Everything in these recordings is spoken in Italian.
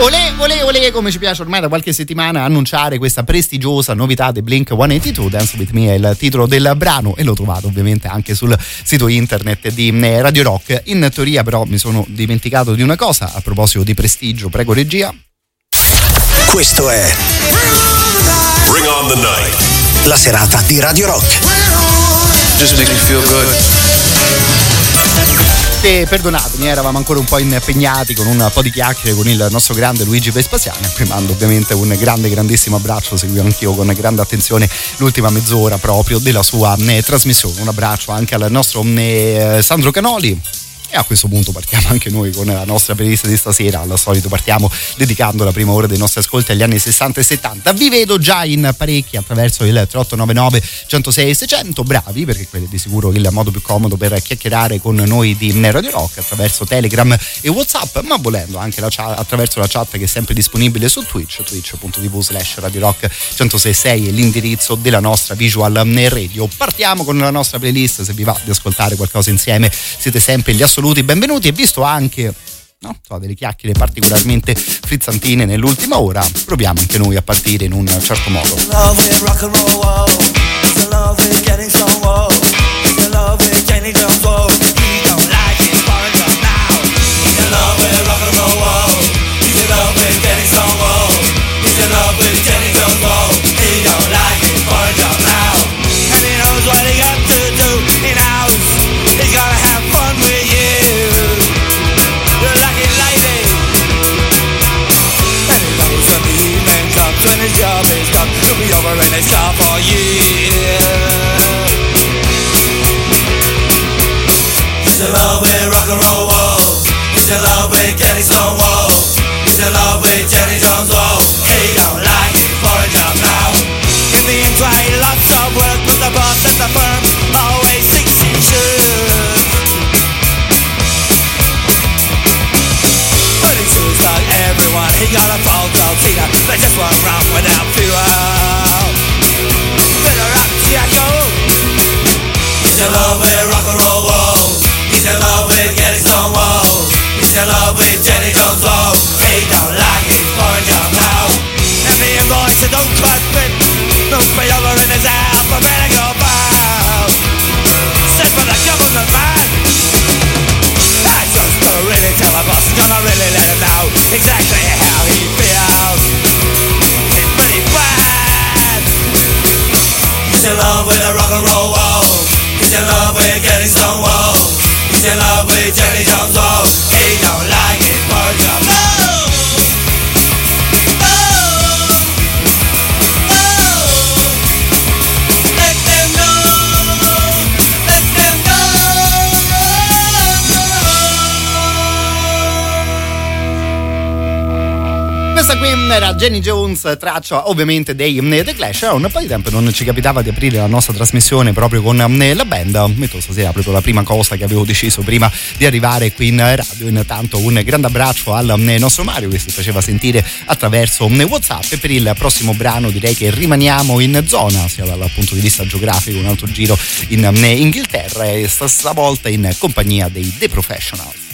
Olè, olè, olè, come ci piace ormai da qualche settimana annunciare questa prestigiosa novità di Blink 182, Dance With Me è il titolo del brano e lo trovate ovviamente anche sul sito internet di eh, Radio Rock. In teoria però mi sono dimenticato di una cosa a proposito di prestigio, prego regia. Questo è Bring on the night. la serata di Radio Rock. Just makes me feel good. E perdonatemi, eravamo ancora un po' impegnati con un po' di chiacchiere con il nostro grande Luigi Vespasiani, a mando ovviamente un grande, grandissimo abbraccio, seguivo anch'io con grande attenzione l'ultima mezz'ora proprio della sua eh, trasmissione. Un abbraccio anche al nostro eh, Sandro Canoli e a questo punto partiamo anche noi con la nostra playlist di stasera. Al solito partiamo dedicando la prima ora dei nostri ascolti agli anni 60 e 70. Vi vedo già in parecchi attraverso il 3899 106 600. Bravi, perché quello è di sicuro il modo più comodo per chiacchierare con noi di Radio Rock attraverso Telegram e WhatsApp, ma volendo anche la chat, attraverso la chat che è sempre disponibile su Twitch, twitch.tv slash Radio Rock 1066 è l'indirizzo della nostra visual radio. Partiamo con la nostra playlist. Se vi va di ascoltare qualcosa insieme, siete sempre gli assoluti. Benvenuti e visto anche no, delle chiacchiere particolarmente frizzantine nell'ultima ora, proviamo anche noi a partire in un certo modo. love over his car for years. He's in love with rock and roll, whoa. He's in love with some, whoa. He's in love with Jenny Jones, whoa. He don't like it for a job now. In the inquiry, lots of work, but the boss at the firm always thinks he should. But he seems like everyone, he got a fault of Tina. They just won't run without Qui era Jenny Jones, traccia ovviamente dei eh, The Clash. Un po' di tempo non ci capitava di aprire la nostra trasmissione proprio con eh, la band. Metto stasera proprio la prima cosa che avevo deciso prima di arrivare qui in radio. Intanto un grande abbraccio al eh, nostro Mario che si faceva sentire attraverso WhatsApp. E per il prossimo brano direi che rimaniamo in zona, sia dal punto di vista geografico, un altro giro in Inghilterra e stavolta in compagnia dei The Professionals.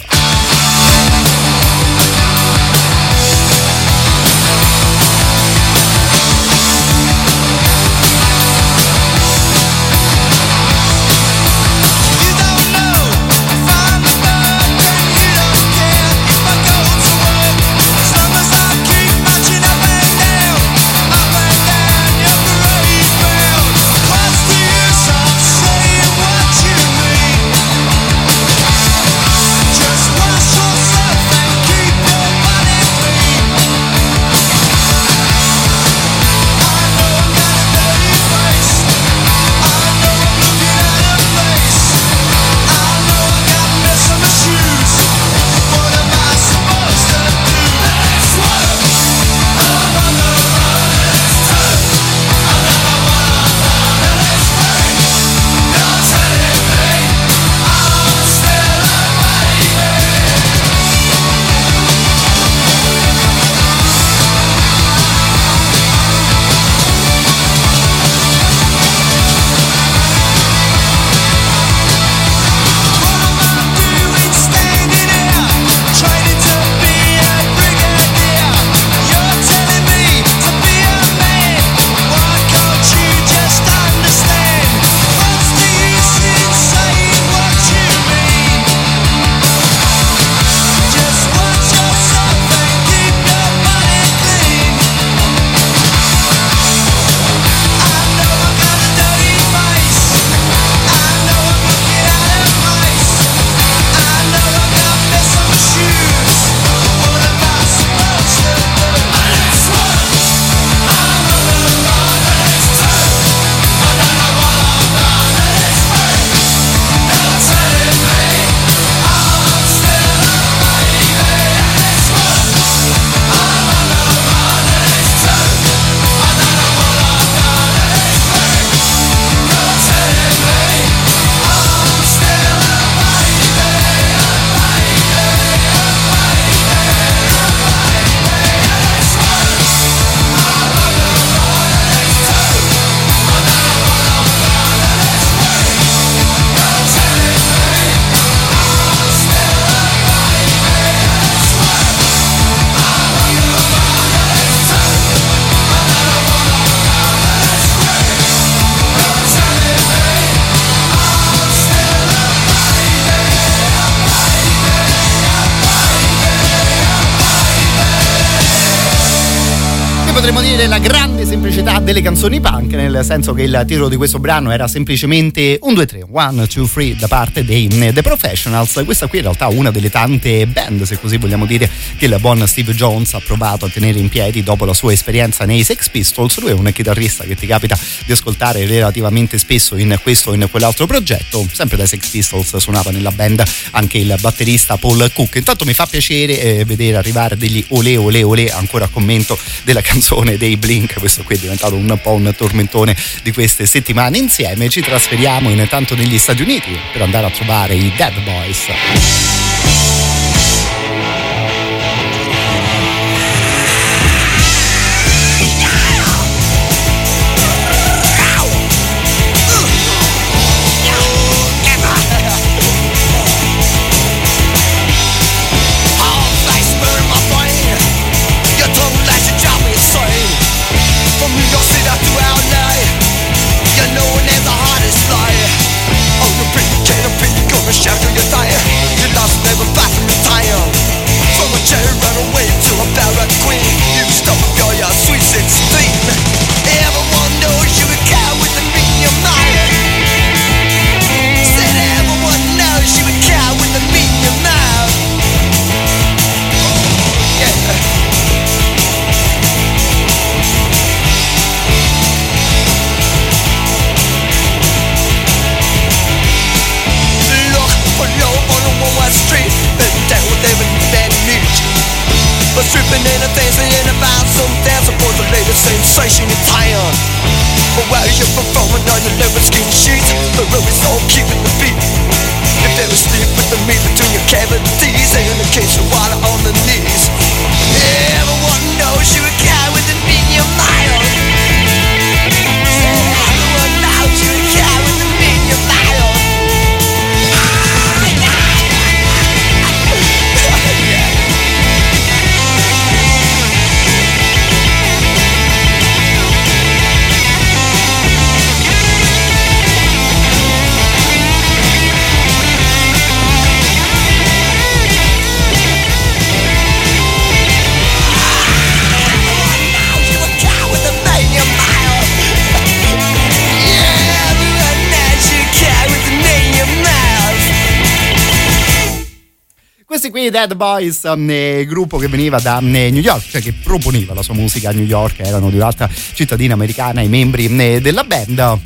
Nel senso che il titolo di questo brano era semplicemente 1, 2, 3, 1, 2, 3 da parte dei mm, The Professionals. Questa qui in realtà è una delle tante band, se così vogliamo dire, che il buon Steve Jones ha provato a tenere in piedi dopo la sua esperienza nei Sex Pistols. Lui è un chitarrista che ti capita di ascoltare relativamente spesso in questo o in quell'altro progetto. Sempre dai Sex Pistols suonava nella band anche il batterista Paul Cook. Intanto mi fa piacere eh, vedere arrivare degli ole ole ole ancora a commento della canzone dei Blink, questo qui è diventato un po' un tormentone di queste settimane insieme. Ci trasferiamo intanto negli Stati Uniti per andare a trovare i Dead Boys. I'ma shatter your sensation in town But while you're performing on your leather skin sheets The room is all keeping the beat. You fell asleep with the meat between your cavities And in the case of water on the knees. Everyone knows you're Dead Boys, um, eh, gruppo che veniva da um, New York, cioè che proponeva la sua musica a New York, erano di un'altra cittadina americana i membri um, della band.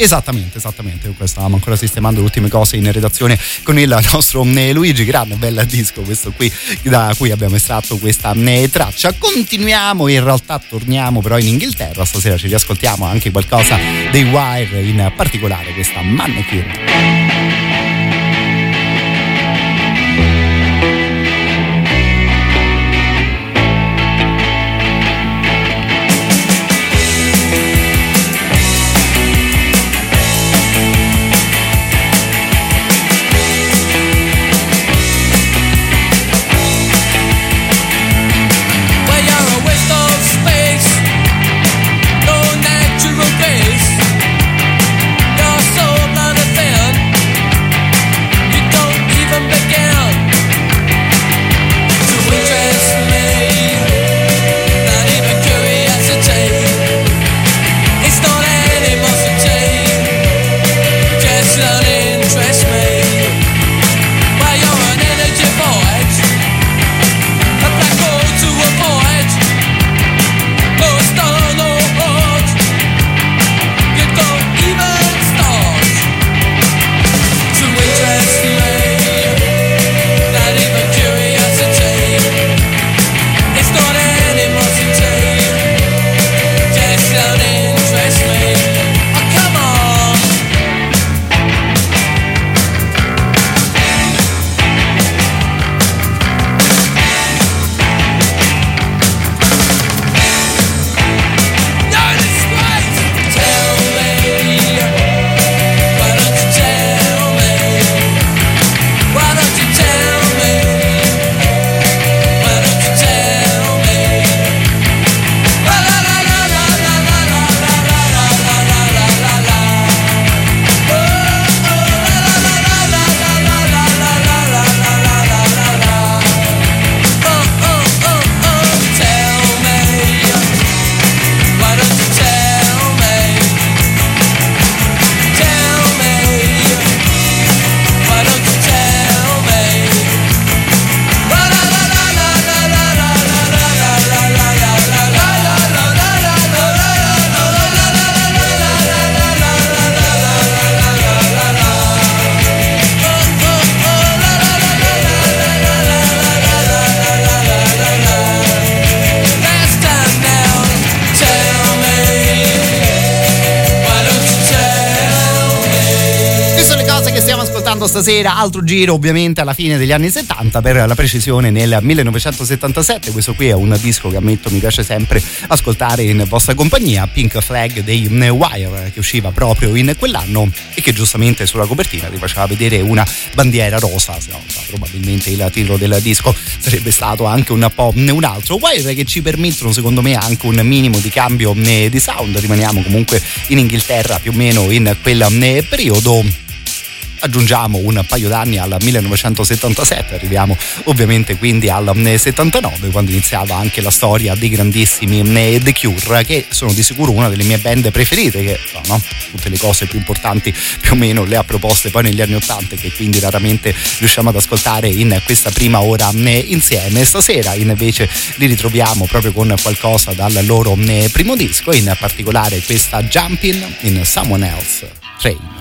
Esattamente, esattamente. Stavamo ancora sistemando le ultime cose in redazione con il nostro um, Luigi. Grande, bel disco questo qui da cui abbiamo estratto questa traccia. Continuiamo, in realtà torniamo però in Inghilterra. Stasera ci riascoltiamo anche qualcosa dei Wire, in particolare questa Mannequin. Stasera altro giro ovviamente alla fine degli anni 70 per la precisione nel 1977 questo qui è un disco che ammetto mi piace sempre ascoltare in vostra compagnia Pink Flag dei Wire che usciva proprio in quell'anno e che giustamente sulla copertina ti faceva vedere una bandiera rosa se no probabilmente il titolo del disco sarebbe stato anche un po' un altro. Wire che ci permettono secondo me anche un minimo di cambio eh, di sound. Rimaniamo comunque in Inghilterra più o meno in quel periodo aggiungiamo un paio d'anni al 1977, arriviamo ovviamente quindi al 79 quando iniziava anche la storia dei grandissimi eh, The Cure che sono di sicuro una delle mie band preferite che no, tutte le cose più importanti più o meno le ha proposte poi negli anni 80 che quindi raramente riusciamo ad ascoltare in questa prima ora eh, insieme. Stasera invece li ritroviamo proprio con qualcosa dal loro eh, primo disco, in particolare questa Jumping in Someone Else Train.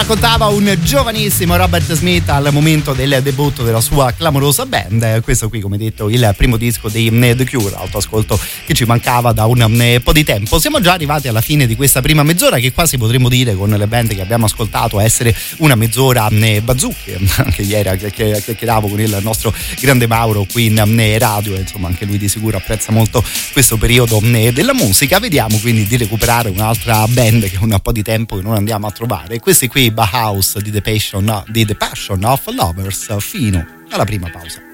Raccontava un giovanissimo Robert Smith al momento del debutto della sua clamorosa band. Questo qui, come detto, il primo disco dei The Cure, autoascolto che ci mancava da un eh, po' di tempo. Siamo già arrivati alla fine di questa prima mezz'ora che quasi potremmo dire con le band che abbiamo ascoltato essere una mezz'ora eh, bazzucche. Anche ieri chiacchieravo con il nostro grande Mauro qui in eh, radio, insomma anche lui di sicuro apprezza molto questo periodo della musica. Vediamo quindi di recuperare un'altra band che un po' di tempo che non andiamo a trovare. Questi qui Bauhaus di The Passion, di The Passion of Lovers fino alla prima pausa.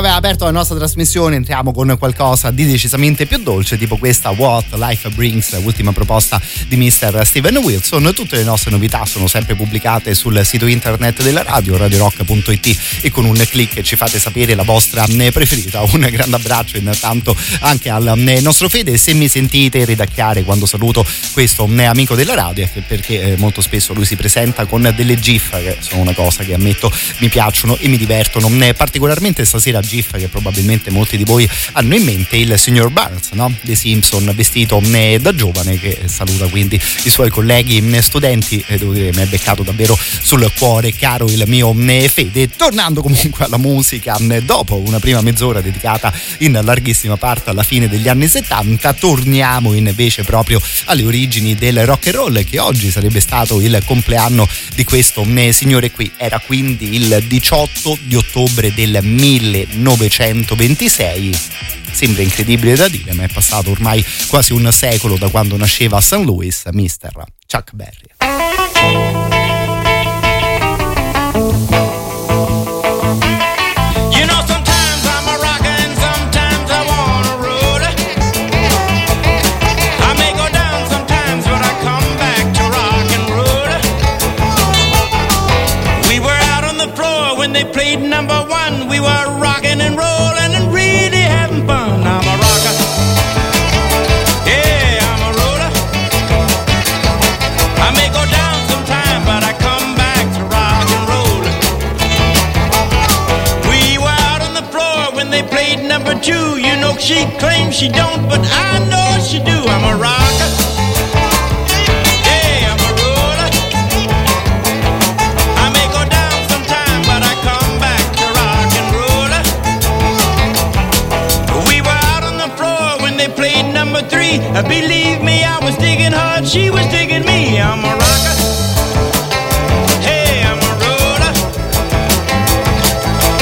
Metal Punk che aveva aperto la nostra trasmissione entriamo con qualcosa di decisamente più dolce tipo questa What Life Brings ultima proposta di Mr. Steven Wilson tutte le nostre novità sono sempre pubblicate sul sito internet della radio radiorock.it e con un clic ci fate sapere la vostra preferita un grande abbraccio intanto anche al nostro Fede se mi sentite ridacchiare quando saluto questo amico della radio perché eh, molto spesso lui si presenta con delle gif che sono una cosa che ammetto mi piacciono e mi divertono particolarmente stasera GIF che probabilmente molti di voi hanno in mente il signor Barnes no? dei Simpson vestito eh, da giovane che saluta quindi i suoi colleghi mm, studenti e devo dire mi è beccato davvero sul cuore caro il mio Fede tornando comunque alla musica mm, dopo una prima mezz'ora dedicata in larghissima parte alla fine degli anni 70 torniamo invece proprio alle origini del rock and roll che oggi sarebbe stato il compleanno di questo signore qui era quindi il 18 di ottobre del 1926. Sembra incredibile da dire, ma è passato ormai quasi un secolo da quando nasceva a St. Louis Mr. Chuck Berry. We were rocking and rolling and really having fun. I'm a rocker. Yeah, I'm a roller. I may go down sometime, but I come back to rock and roll. We were out on the floor when they played number two. You know she claims she don't, but I know she do. I'm a rocker. Uh, believe me, I was digging hard, she was digging me. I'm a rocker. Hey, I'm a roller.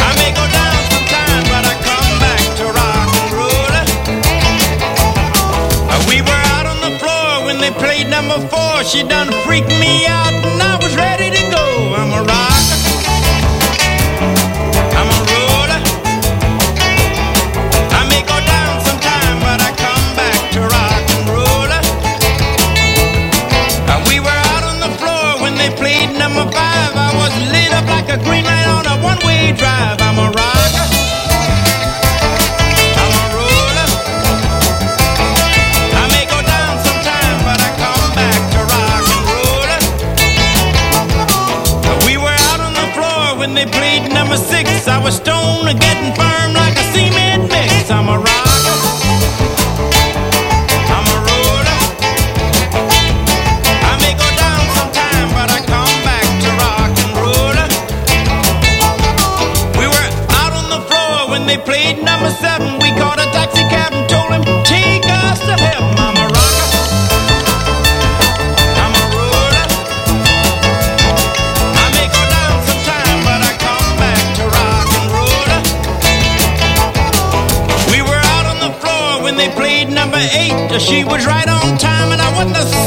I may go down sometime, but I come back to rock and roll. Uh, we were out on the floor when they played number four. She done freaked me out, and I was ready to go. I'm a rocker. I was stone and getting firm like a cement mix. I'm a rocker. I'm a roller. I may go down sometime, but I come back to rock and. We were out on the floor when they played number seven. We caught a taxi cab and told him, take us to hell. She was right on time and I wasn't a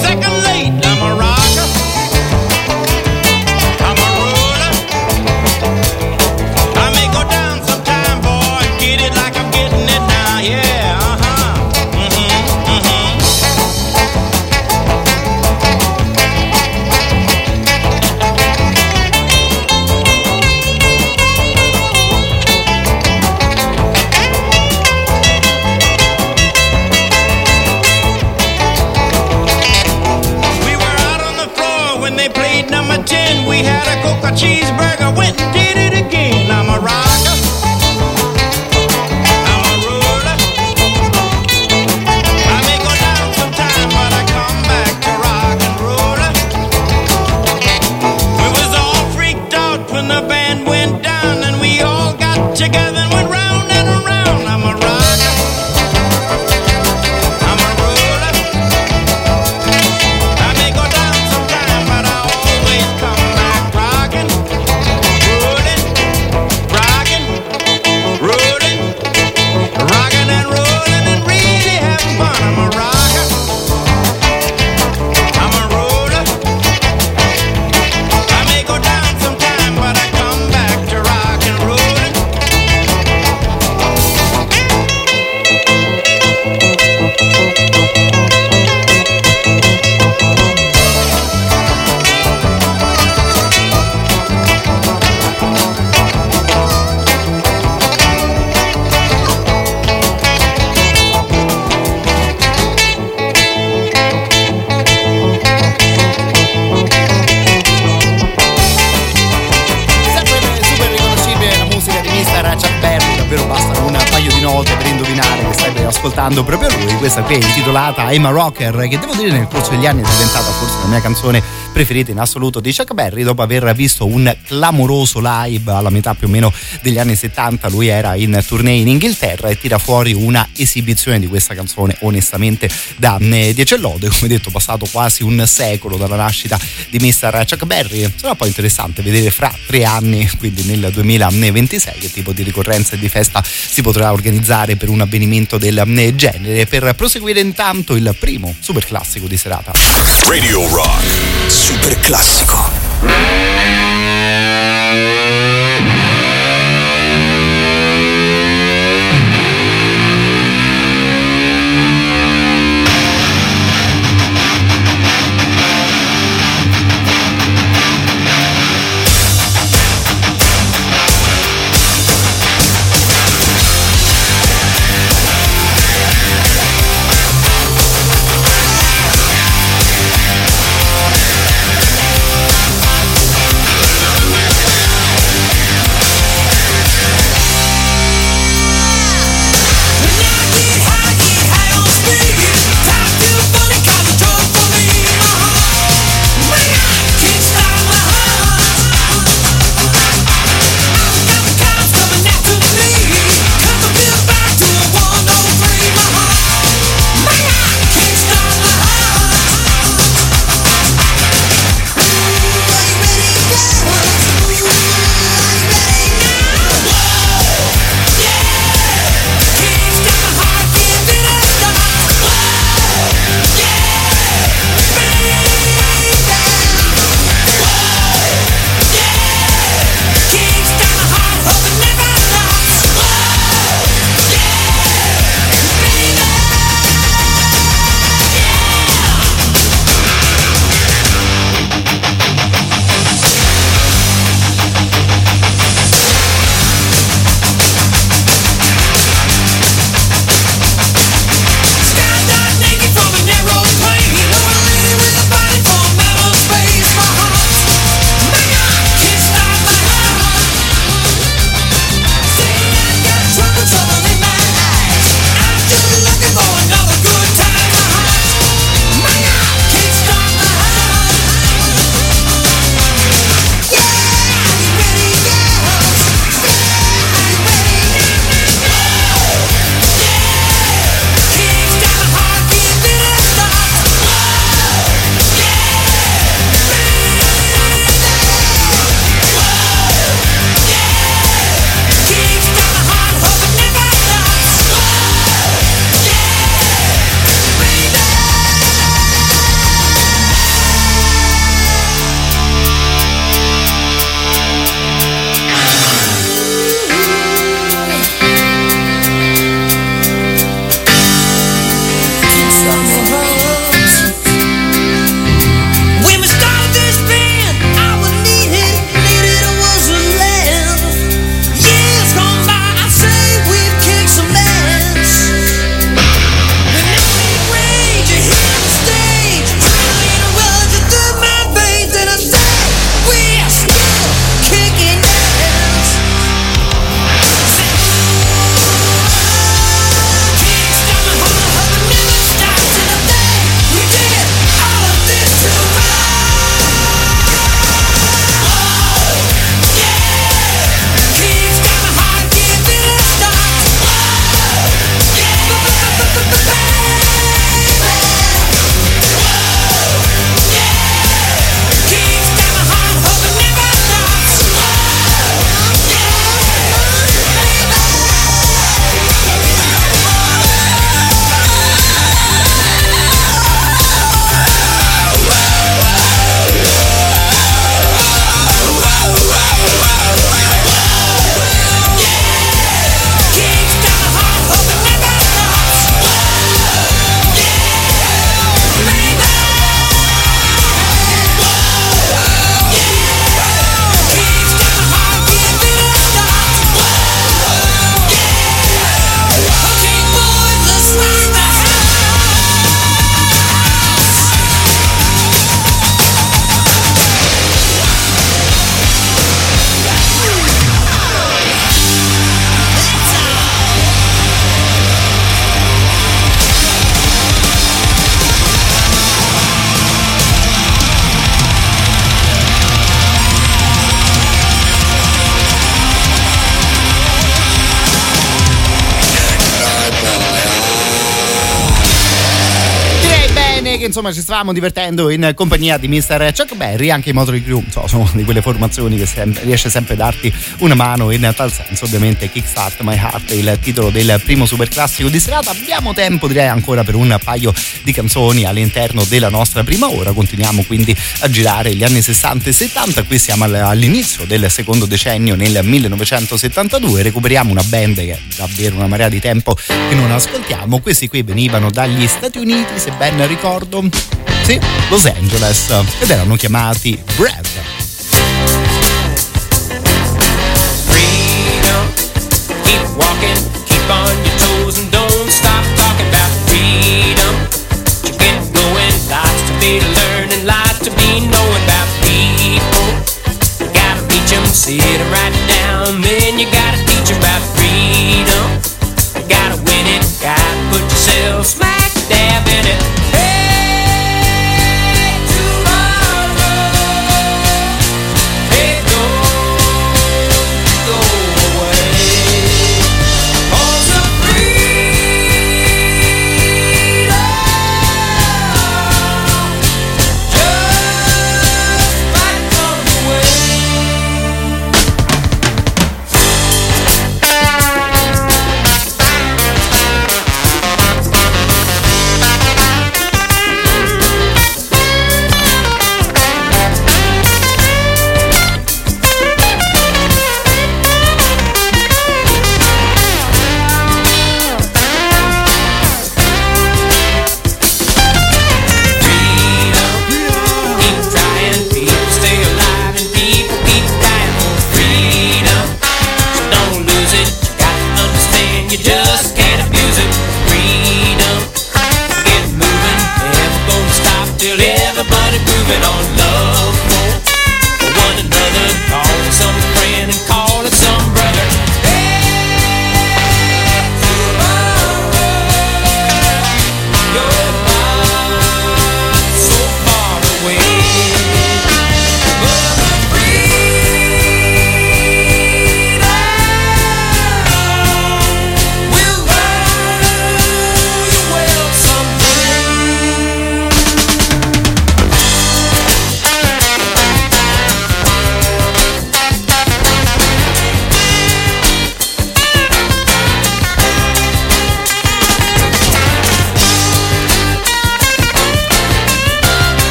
ascoltando proprio lui, questa qui è intitolata I'm Rocker, che devo dire nel corso degli anni è diventata forse la mia canzone preferita in assoluto di Chuck Berry, dopo aver visto un clamoroso live alla metà più o meno degli anni 70, lui era in tournée in Inghilterra e tira fuori una esibizione di questa canzone onestamente da 10 lode, come detto passato quasi un secolo dalla nascita di Mr. Chuck Berry, sarà poi interessante vedere fra tre anni, quindi nel 2026, che tipo di ricorrenza e di festa si potrà organizzare per un avvenimento del genere. Per proseguire intanto il primo super classico di serata. Radio Rock. Super classico. Insomma ci stavamo divertendo in compagnia di Mr. Chuck Berry, anche i Motley Crue, so, sono di quelle formazioni che sempre, riesce sempre a darti una mano in tal senso, ovviamente Kickstart My Heart il titolo del primo super classico di serata, abbiamo tempo direi ancora per un paio di canzoni all'interno della nostra prima ora, continuiamo quindi a girare gli anni 60 e 70, qui siamo all'inizio del secondo decennio nel 1972, recuperiamo una band che è davvero una marea di tempo che non ascoltiamo, questi qui venivano dagli Stati Uniti se ben ricordo, sì, Los Angeles ed erano chiamati Brad. Freedom,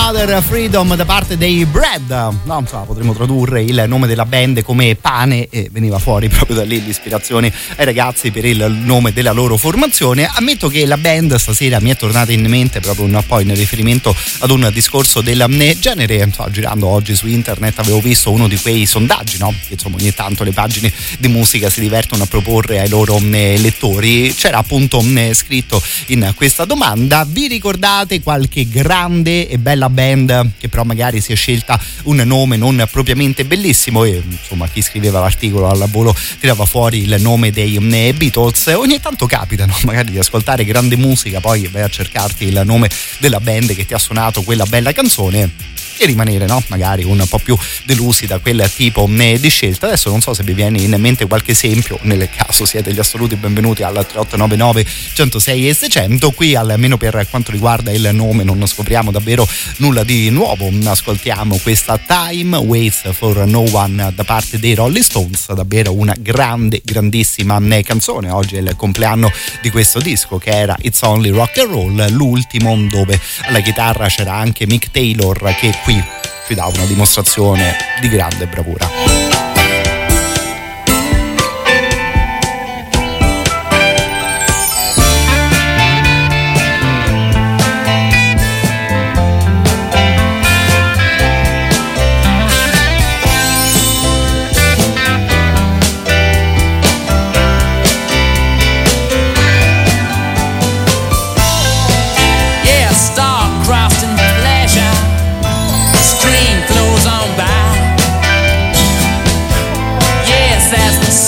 Mother Freedom da parte dei Bread. No, insomma, potremmo tradurre il nome della band come pane e veniva fuori proprio da lì l'ispirazione ai ragazzi per il nome della loro formazione. Ammetto che la band stasera mi è tornata in mente proprio un po' in riferimento ad un discorso del genere. Insomma, girando oggi su internet avevo visto uno di quei sondaggi, no? Che insomma ogni tanto le pagine di musica si divertono a proporre ai loro eh, lettori. C'era appunto eh, scritto in questa domanda: vi ricordate qualche grande e bella band che però magari si è scelta un nome non propriamente bellissimo e insomma chi scriveva l'articolo al volo tirava fuori il nome dei eh, Beatles ogni tanto capita no? magari di ascoltare grande musica poi vai a cercarti il nome della band che ti ha suonato quella bella canzone e rimanere no? magari un po' più delusi da quel tipo eh, di scelta. Adesso non so se vi viene in mente qualche esempio, nel caso siete gli assoluti benvenuti al 3899 106 e 600. Qui almeno per quanto riguarda il nome non scopriamo davvero nulla di nuovo. Ascoltiamo questa Time Waits for No One da parte dei Rolling Stones, davvero una grande, grandissima eh, canzone. Oggi è il compleanno di questo disco che era It's Only Rock and Roll, l'ultimo dove alla chitarra c'era anche Mick Taylor che qui ci dà una dimostrazione di grande bravura.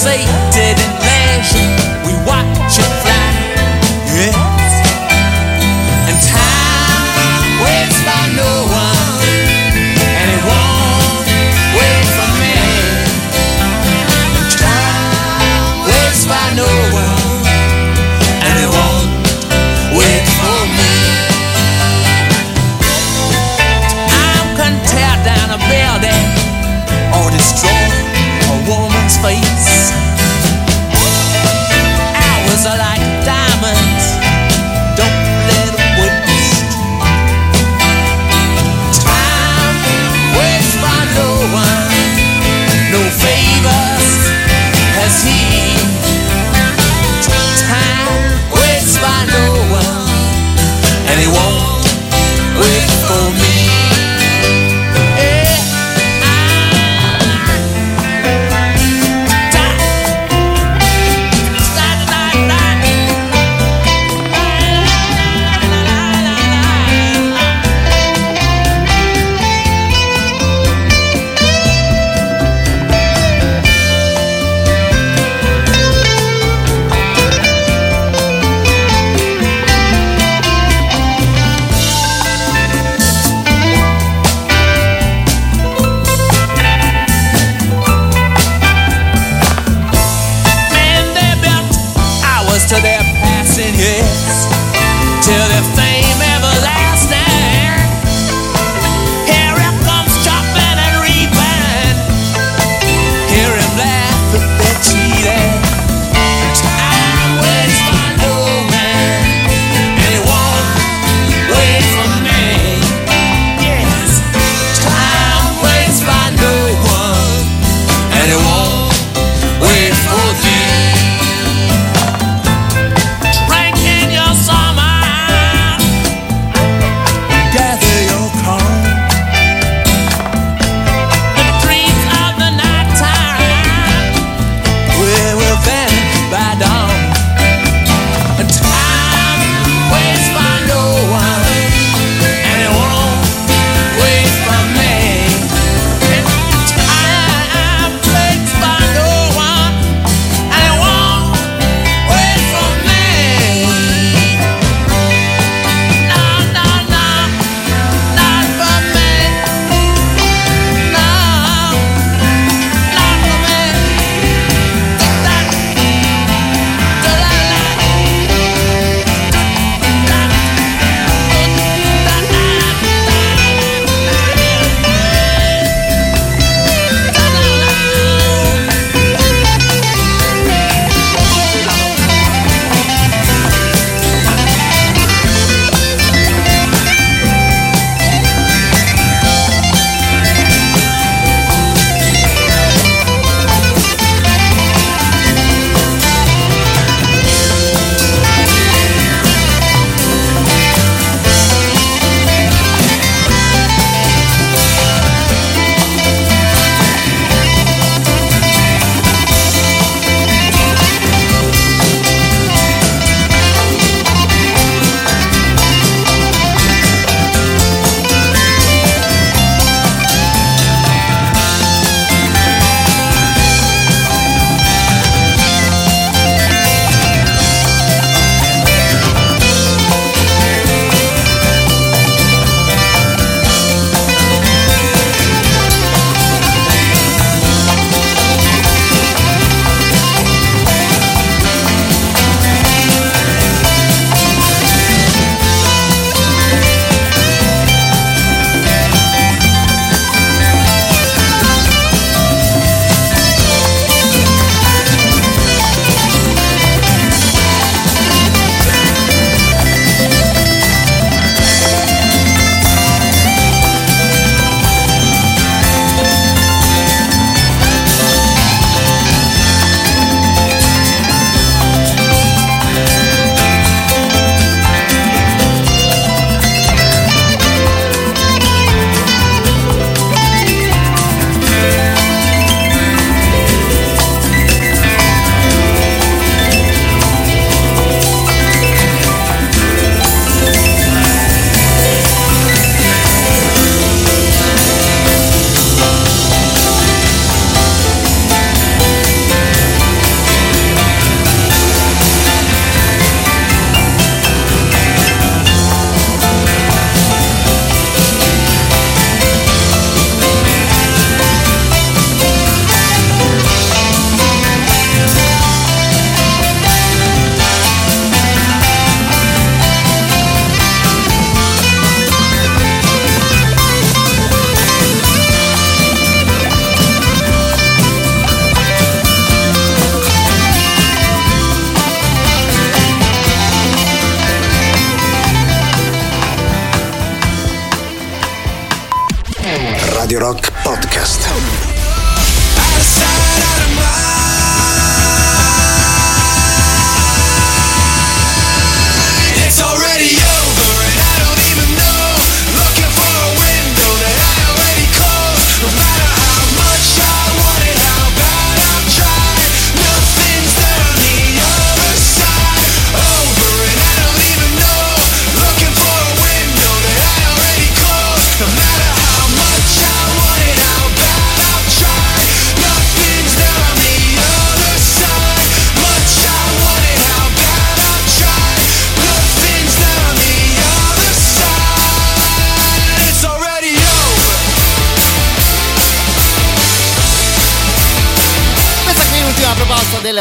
say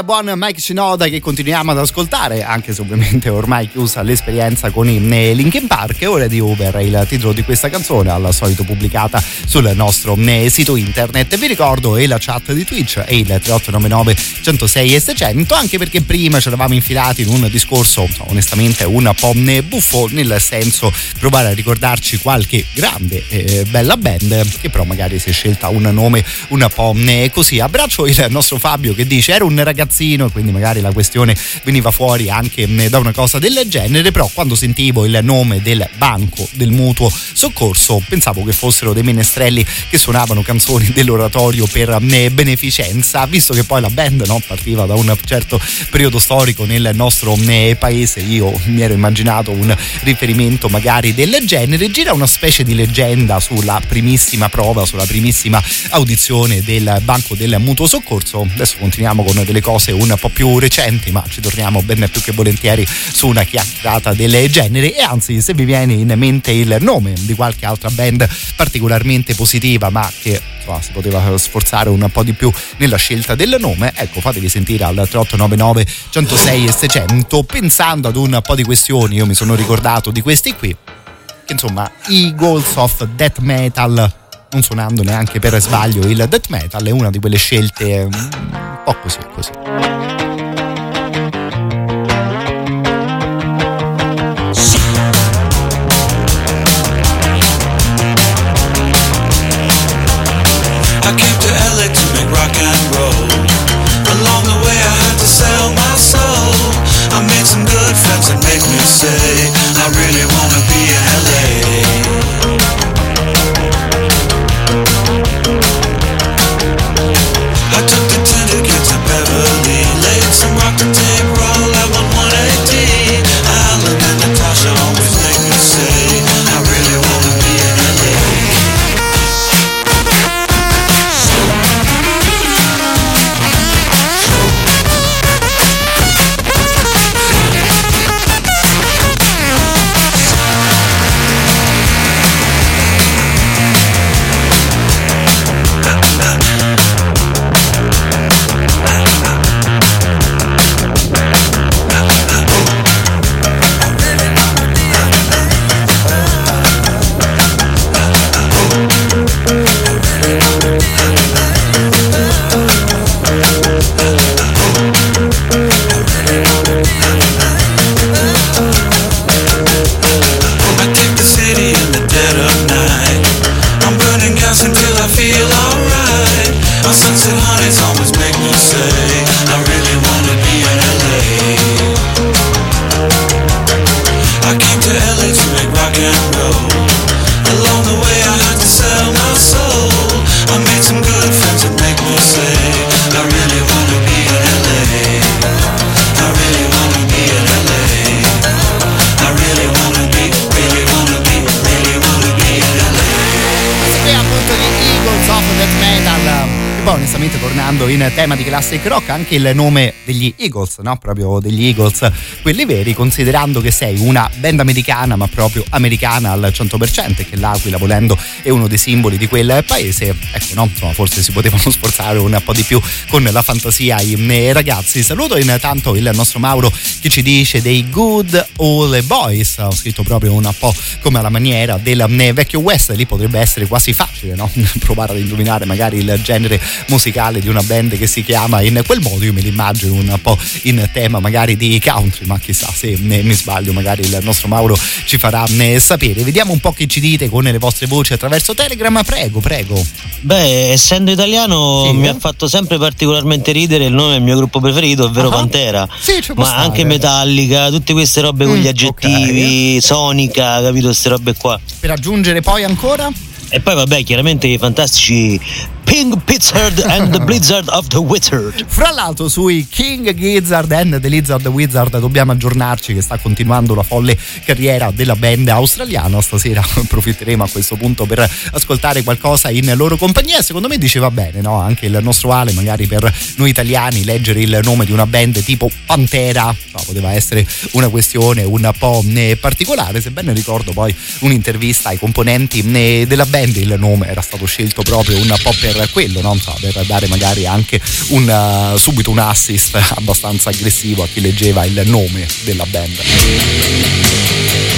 buon Mike Shinoda che continuiamo ad ascoltare, anche se ovviamente ormai chiusa l'esperienza con i eh, Linkin Park. Ora di Uber il titolo di questa canzone, al solito pubblicata sul nostro eh, sito internet. Vi ricordo e la chat di Twitch e il 3899 106 e 600, anche perché prima ci eravamo infilati in un discorso onestamente un po' eh, buffo, nel senso provare a ricordarci qualche grande e bella band che però magari si è scelta un nome un po' così. Abbraccio il nostro Fabio che dice ero un ragazzino quindi magari la questione veniva fuori anche mm, da una cosa del genere, però quando sentivo il nome del banco del mutuo soccorso pensavo che fossero dei menestrelli che suonavano canzoni dell'oratorio per mm, beneficenza, visto che poi la band no, partiva da un certo periodo storico nel nostro mm, paese, io mi ero immaginato un riferimento magari del genere, gira una specie di leggenda sulla primissima prova, sulla primissima audizione del banco del mutuo soccorso. Adesso continuiamo con delle cose un po' più recenti, ma ci torniamo ben più che volentieri su una chiacchierata del genere. E anzi, se vi viene in mente il nome di qualche altra band particolarmente positiva, ma che insomma, si poteva sforzare un po' di più nella scelta del nome, ecco, fatevi sentire al 3899 106 e 600. Pensando ad un po' di questioni, io mi sono ricordato di questi qui. Che insomma, Eagles of Death Metal non suonando neanche per sbaglio il death metal, è una di quelle scelte un po' così così. Tema di classic rock anche il nome degli Eagles, no? Proprio degli Eagles, quelli veri, considerando che sei una band americana ma proprio americana al 100% e che l'Aquila volendo è uno dei simboli di quel paese, ecco no, insomma forse si potevano sforzare un po' di più con la fantasia i eh, ragazzi. Saluto intanto il nostro Mauro che ci dice dei Good Old Boys, ho scritto proprio un po' come alla maniera del eh, vecchio West, lì potrebbe essere quasi facile no? provare ad indovinare magari il genere musicale di una band che si chiama in quel modo, io me l'immagino un po' in tema magari di country, ma chissà se ne, mi sbaglio, magari il nostro Mauro ci farà ne sapere. Vediamo un po' che ci dite con le vostre voci attraverso Telegram, prego, prego. Beh, essendo italiano Sì, mi eh? ha fatto sempre particolarmente ridere il nome del mio gruppo preferito, ovvero Ah. Pantera. Sì, Ma stare. anche Metallica, tutte queste robe con Mm, gli aggettivi, Sonica, capito? Queste robe qua. Per aggiungere poi ancora? E poi vabbè, chiaramente i fantastici Pink Pizard and the Blizzard of the Wizard. Fra l'altro sui King Gizzard and the Lizard Wizard dobbiamo aggiornarci che sta continuando la folle carriera della band australiana. Stasera approfitteremo a questo punto per ascoltare qualcosa in loro compagnia secondo me diceva bene, no? Anche il nostro Ale, magari per noi italiani, leggere il nome di una band tipo Pantera no, poteva essere una questione un po' eh, particolare. Sebbene ricordo poi un'intervista ai componenti eh, della band, il nome era stato scelto proprio un po' per quello, no? so, per dare magari anche un, uh, subito un assist abbastanza aggressivo a chi leggeva il nome della band.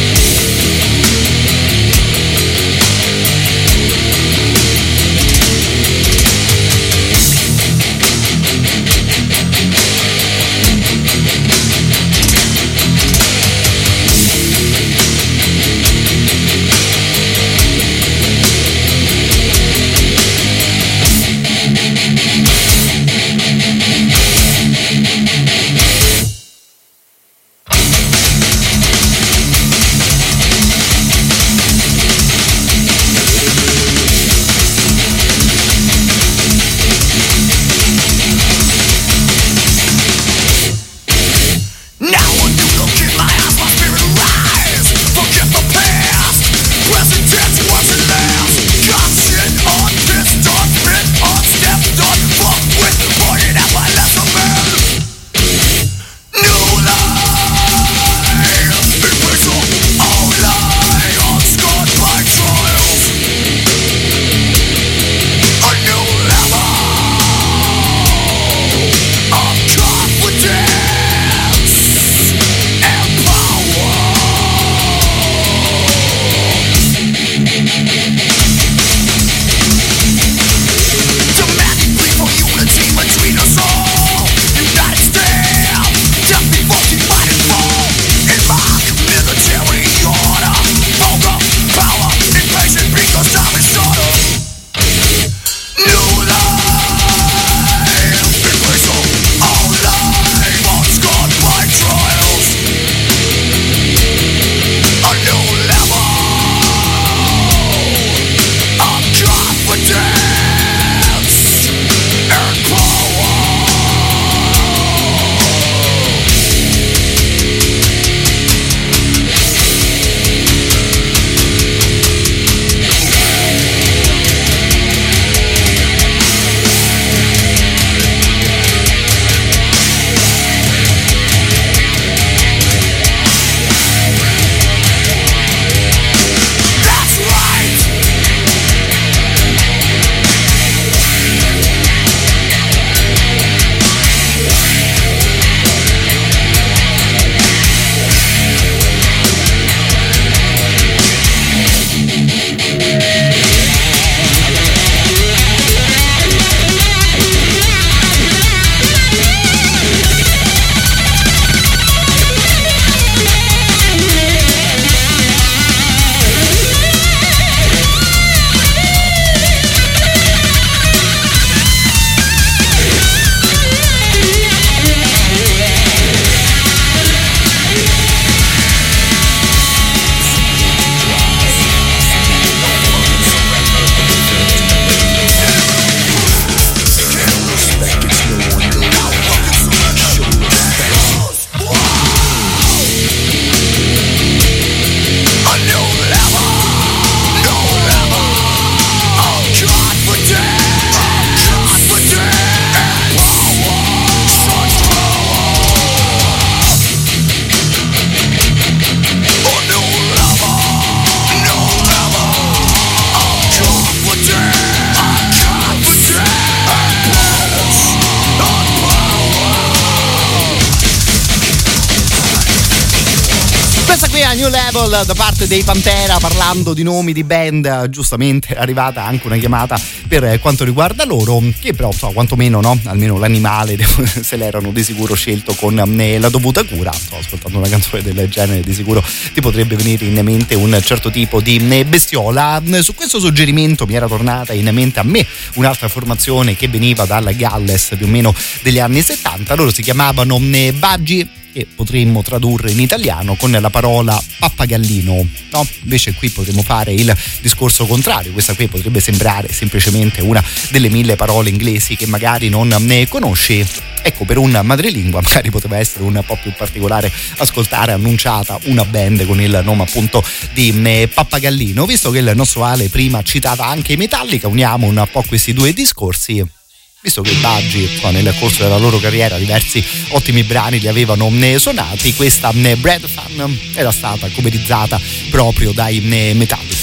Da parte dei Pantera parlando di nomi di band giustamente è arrivata anche una chiamata per quanto riguarda loro che però so, quantomeno no? almeno l'animale se l'erano di sicuro scelto con eh, la dovuta cura. Sto ascoltando una canzone del genere di sicuro ti potrebbe venire in mente un certo tipo di eh, bestiola. Su questo suggerimento mi era tornata in mente a me un'altra formazione che veniva dalla Galles più o meno degli anni 70 loro si chiamavano eh, Baggi che potremmo tradurre in italiano con la parola pappagallino. No? Invece qui potremmo fare il discorso contrario, questa qui potrebbe sembrare semplicemente una delle mille parole inglesi che magari non ne conosci. Ecco, per un madrelingua magari poteva essere un po' più particolare ascoltare annunciata una band con il nome appunto di eh, Pappagallino. Visto che il nostro Ale prima citava anche Metallica, uniamo un po' questi due discorsi visto che i Baggi nel corso della loro carriera diversi ottimi brani li avevano suonati, questa eh, Brad Fan era stata comedizzata proprio dai eh, Metallica.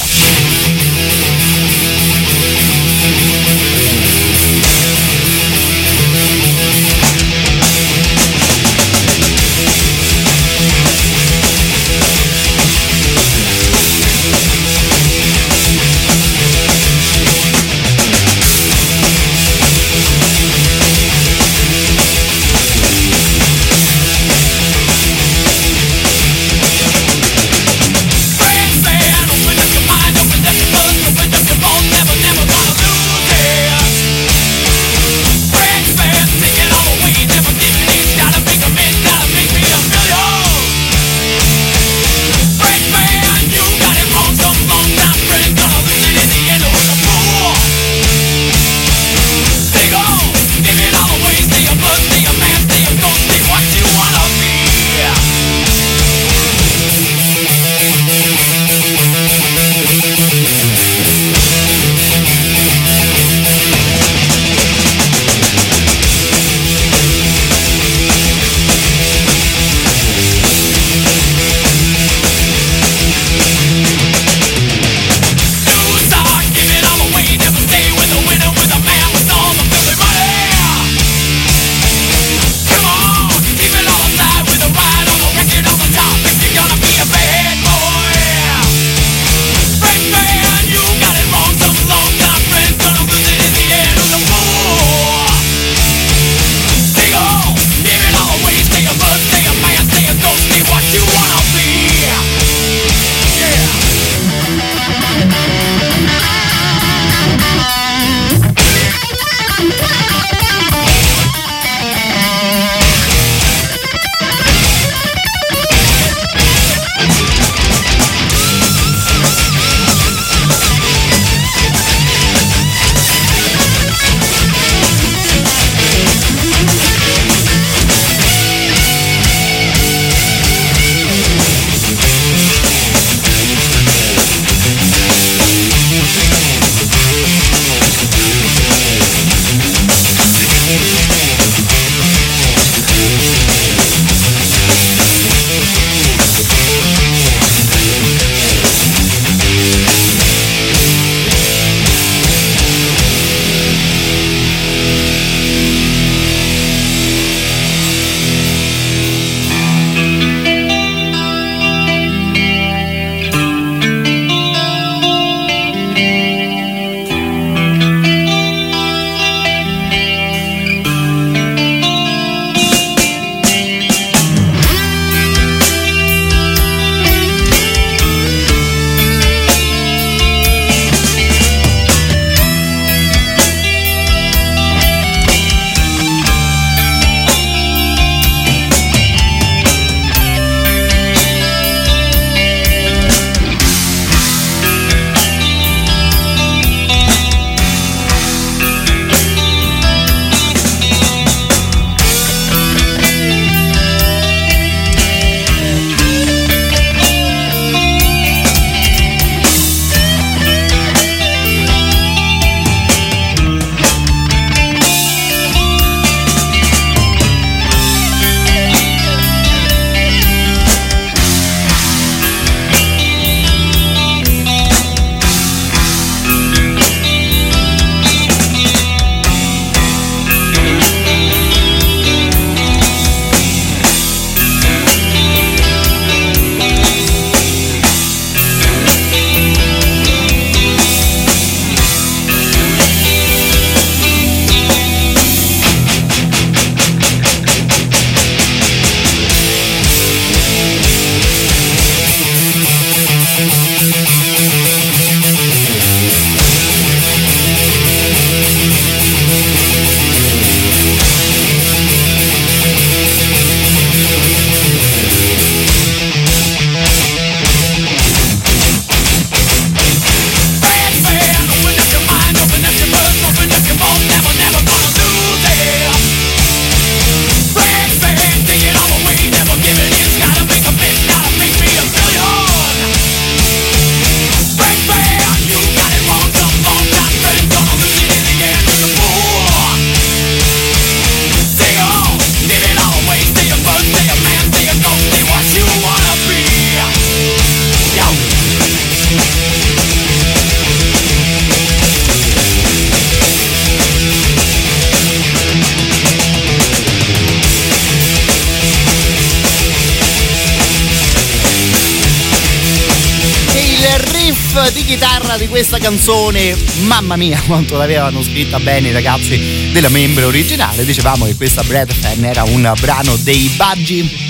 Di questa canzone, mamma mia quanto l'avevano scritta bene i ragazzi della membro originale, dicevamo che questa Brad Fan era un brano dei Baggi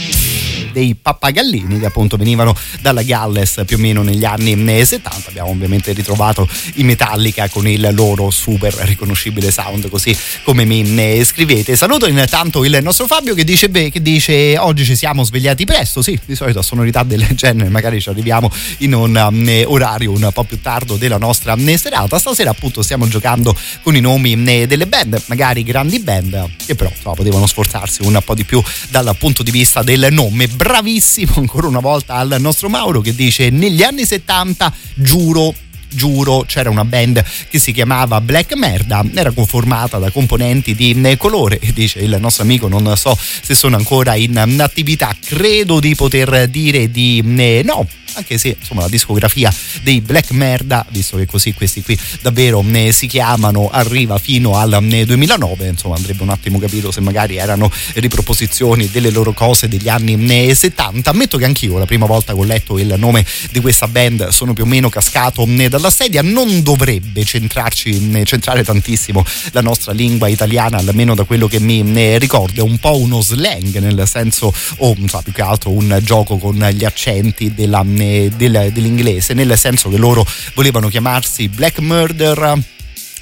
dei pappagallini che appunto venivano dalla Galles più o meno negli anni 70. Abbiamo ovviamente ritrovato i Metallica con il loro super riconoscibile sound, così come mi scrivete. Saluto intanto il nostro Fabio che dice, beh, che dice oggi ci siamo svegliati presto. Sì, di solito a sonorità del genere magari ci arriviamo in un um, orario un po' più tardo della nostra um, serata. Stasera appunto stiamo giocando con i nomi um, delle band, magari grandi band, che però insomma, potevano sforzarsi un po' di più dal punto di vista del nome bravissimo ancora una volta al nostro Mauro che dice negli anni 70 giuro giuro c'era una band che si chiamava Black Merda era conformata da componenti di colore e dice il nostro amico non so se sono ancora in attività credo di poter dire di no anche se insomma la discografia dei Black Merda, visto che così questi qui davvero ne si chiamano, arriva fino al 2009, insomma andrebbe un attimo capito se magari erano riproposizioni delle loro cose degli anni 70. Ammetto che anch'io la prima volta che ho letto il nome di questa band sono più o meno cascato dalla sedia, non dovrebbe centrarci, centrare tantissimo la nostra lingua italiana, almeno da quello che mi ricordo, è un po' uno slang nel senso, o so, più che altro un gioco con gli accenti della del, dell'inglese, nel senso che loro volevano chiamarsi Black Murder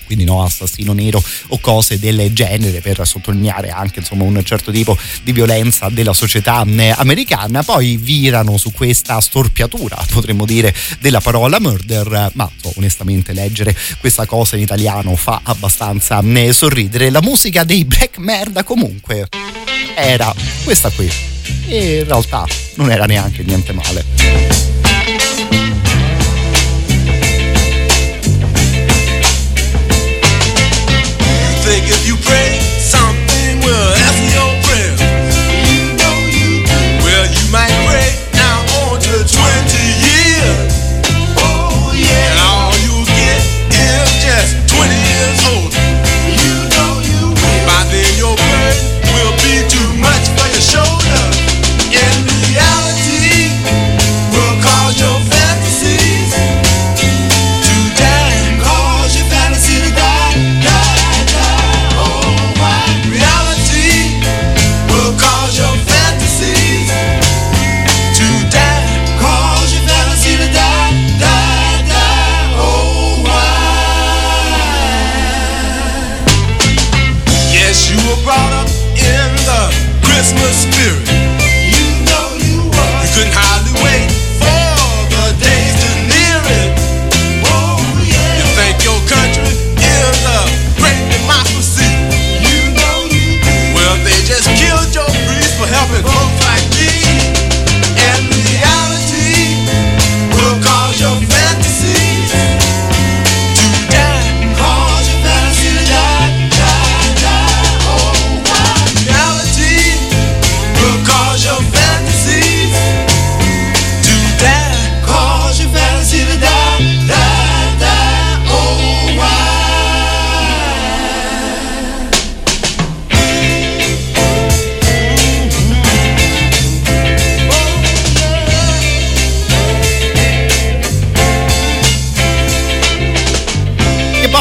quindi no assassino nero o cose del genere per sottolineare anche insomma un certo tipo di violenza della società americana. Poi virano su questa storpiatura potremmo dire della parola murder ma so, onestamente leggere questa cosa in italiano fa abbastanza sorridere. La musica dei Black Merda comunque era questa qui. E in realtà non era neanche niente male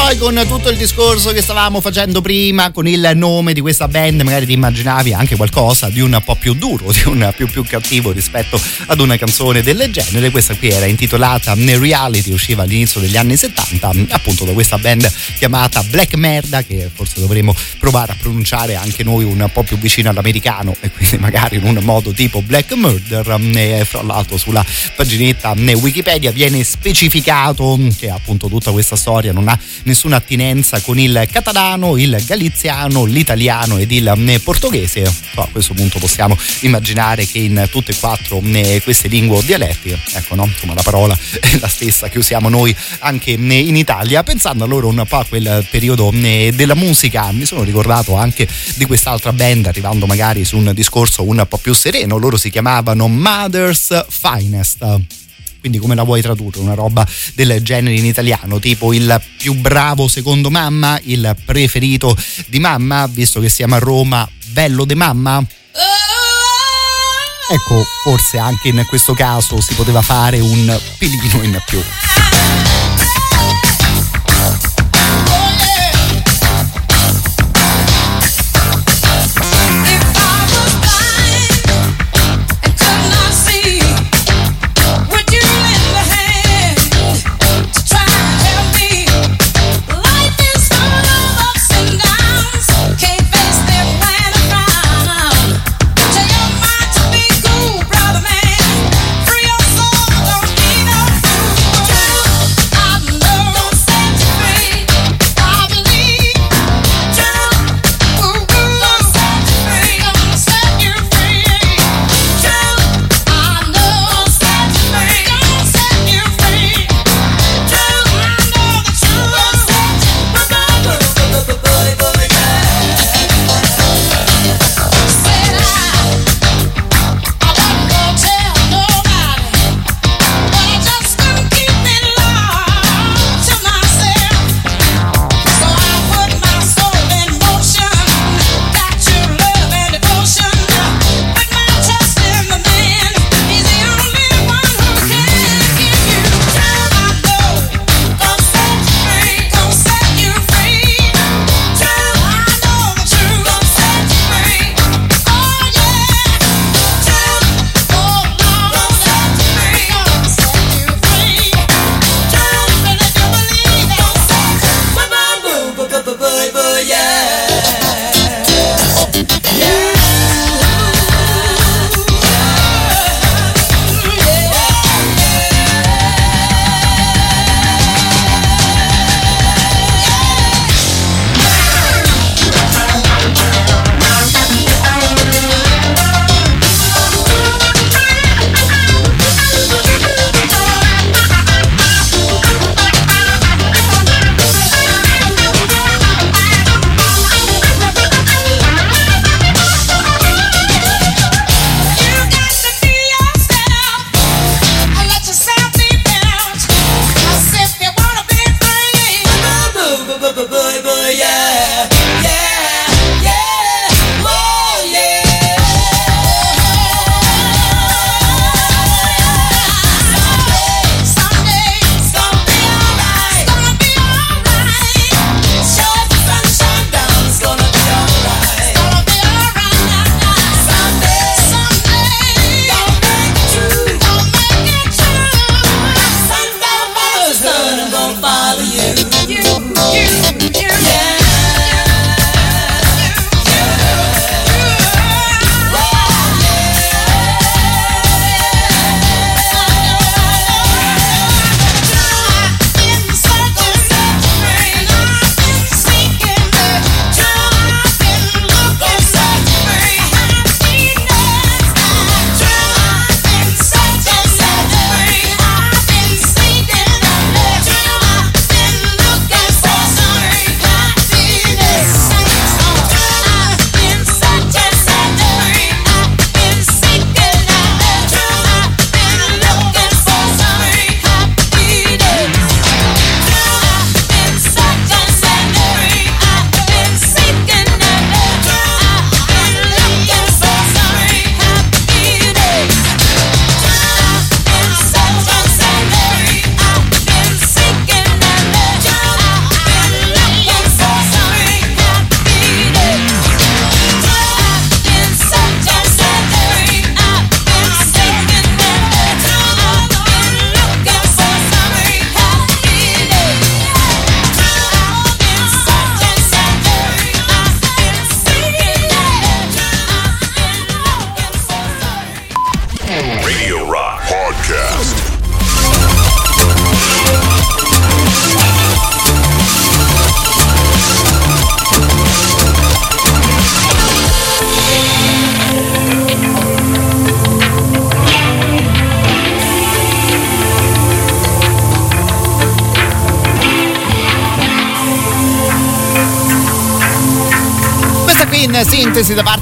poi con tutto il discorso che stavamo facendo prima, con il nome di questa band, magari ti immaginavi anche qualcosa di un po' più duro, di un più, più cattivo rispetto ad una canzone del genere. Questa qui era intitolata Reality, usciva all'inizio degli anni 70, appunto da questa band chiamata Black Merda, che forse dovremmo provare a pronunciare anche noi un po' più vicino all'americano e quindi magari in un modo tipo Black Murder. E fra l'altro sulla paginetta Wikipedia viene specificato che appunto tutta questa storia non ha nessuna attinenza con il catalano, il galiziano, l'italiano ed il eh, portoghese. Però a questo punto possiamo immaginare che in tutte e quattro eh, queste lingue o dialetti, ecco no, insomma la parola è la stessa che usiamo noi anche eh, in Italia. Pensando allora un po' a quel periodo della musica, mi sono ricordato anche di quest'altra band, arrivando magari su un discorso un po' più sereno, loro si chiamavano Mother's Finest quindi come la vuoi tradurre? Una roba del genere in italiano, tipo il più bravo secondo mamma, il preferito di mamma, visto che siamo a Roma, bello de mamma? Ecco, forse anche in questo caso si poteva fare un pelino in più.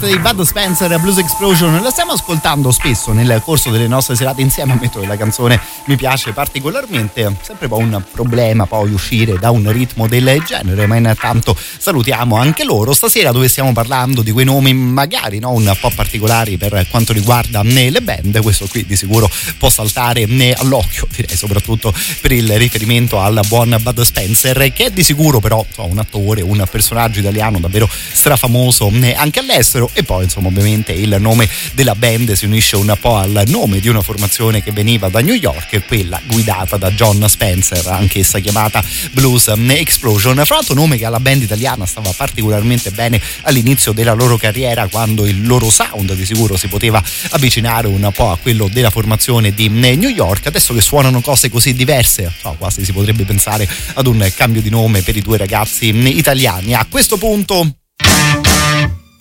Parte di Bud Spencer Blues Explosion. La stiamo ascoltando spesso nel corso delle nostre serate insieme ammetto che la canzone mi piace particolarmente sempre poi un problema poi uscire da un ritmo del genere ma intanto salutiamo anche loro. Stasera dove stiamo parlando di quei nomi magari no, un po' particolari per quanto riguarda le band questo qui di sicuro può saltare all'occhio direi soprattutto per il riferimento al buon Bud Spencer che è di sicuro però un attore un personaggio italiano davvero strafamoso famoso eh, anche all'estero. E poi insomma ovviamente il nome della band si unisce un po' al nome di una formazione che veniva da New York quella guidata da John Spencer anch'essa chiamata Blues Explosion. Fra l'altro nome che alla band italiana stava particolarmente bene all'inizio della loro carriera quando il loro sound di sicuro si poteva avvicinare un po' a quello della formazione di New York. Adesso che suonano cose così diverse so, quasi si potrebbe pensare ad un cambio di nome per i due ragazzi italiani. A questo punto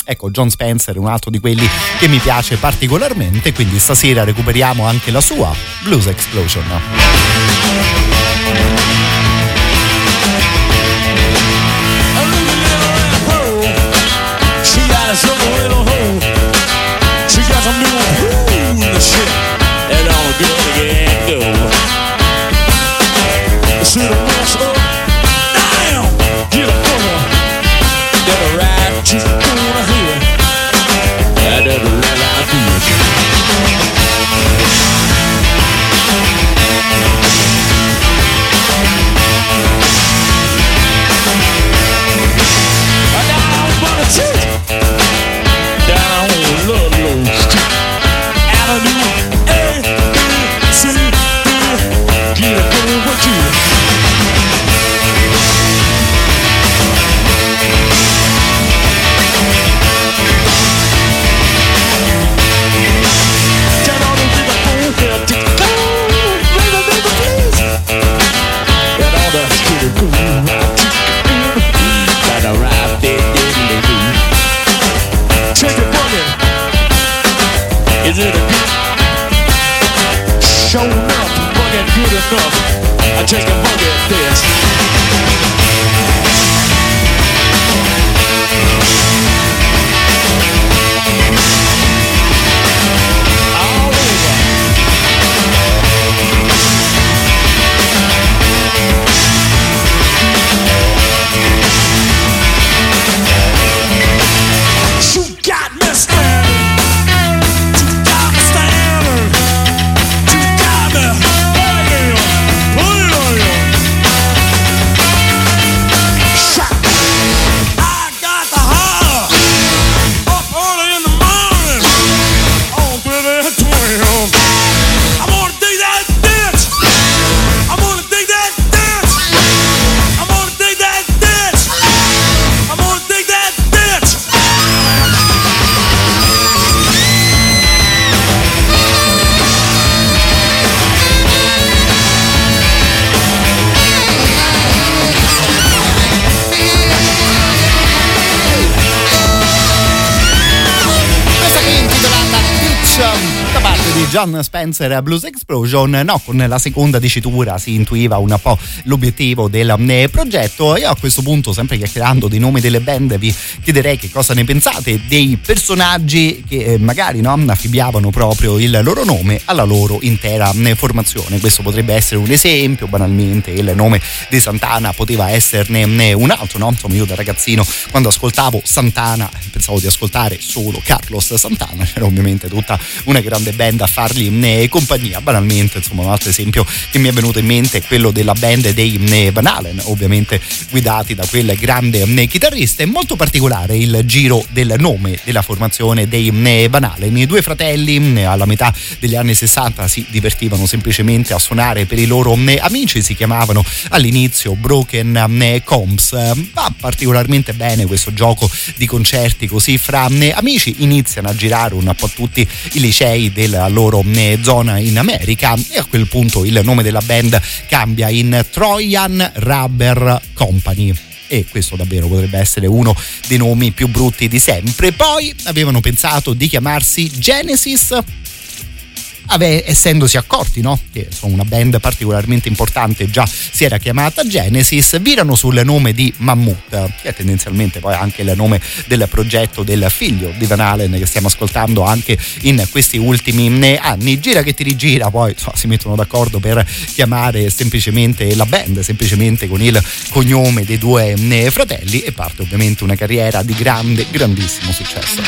Ecco, John Spencer è un altro di quelli che mi piace particolarmente, quindi stasera recuperiamo anche la sua Blues Explosion. Take go. John Spencer Blues Explosion, no, con la seconda dicitura si intuiva un po' l'obiettivo del eh, progetto e a questo punto, sempre chiacchierando dei nomi delle band, vi chiederei che cosa ne pensate dei personaggi che eh, magari no, affibbiavano proprio il loro nome alla loro intera eh, formazione. Questo potrebbe essere un esempio, banalmente il nome di Santana poteva esserne un altro, no? Insomma, io da ragazzino quando ascoltavo Santana pensavo di ascoltare solo Carlos Santana, c'era ovviamente tutta una grande band a fargli eh, compagnia. Banalmente, insomma, un altro esempio che mi è venuto in mente è quello della band dei eh, Van Halen, ovviamente guidati da quel grande chitarrista. È molto particolare il giro del nome della formazione dei Van Halen. I due fratelli alla metà degli anni 60 si divertivano semplicemente a suonare per i loro amici, si chiamavano all'inizio Broken Combs. Va particolarmente bene questo gioco di concerti così fra amici, iniziano a girare un po' tutti i licei della loro zona in America e a quel punto il nome della band cambia in Trojan Rubber Company e questo davvero potrebbe essere uno dei nomi più brutti di sempre. Poi avevano pensato di chiamarsi Genesis ave, essendosi accorti no? che sono una band particolarmente importante, già si era chiamata Genesis, virano sul nome di Mammut, che è tendenzialmente poi anche il nome del progetto del figlio di Van Halen che stiamo ascoltando anche in questi ultimi anni. Gira che ti rigira, poi so, si mettono d'accordo per chiamare semplicemente la band, semplicemente con il cognome dei due fratelli e parte ovviamente una carriera di grande, grandissimo successo.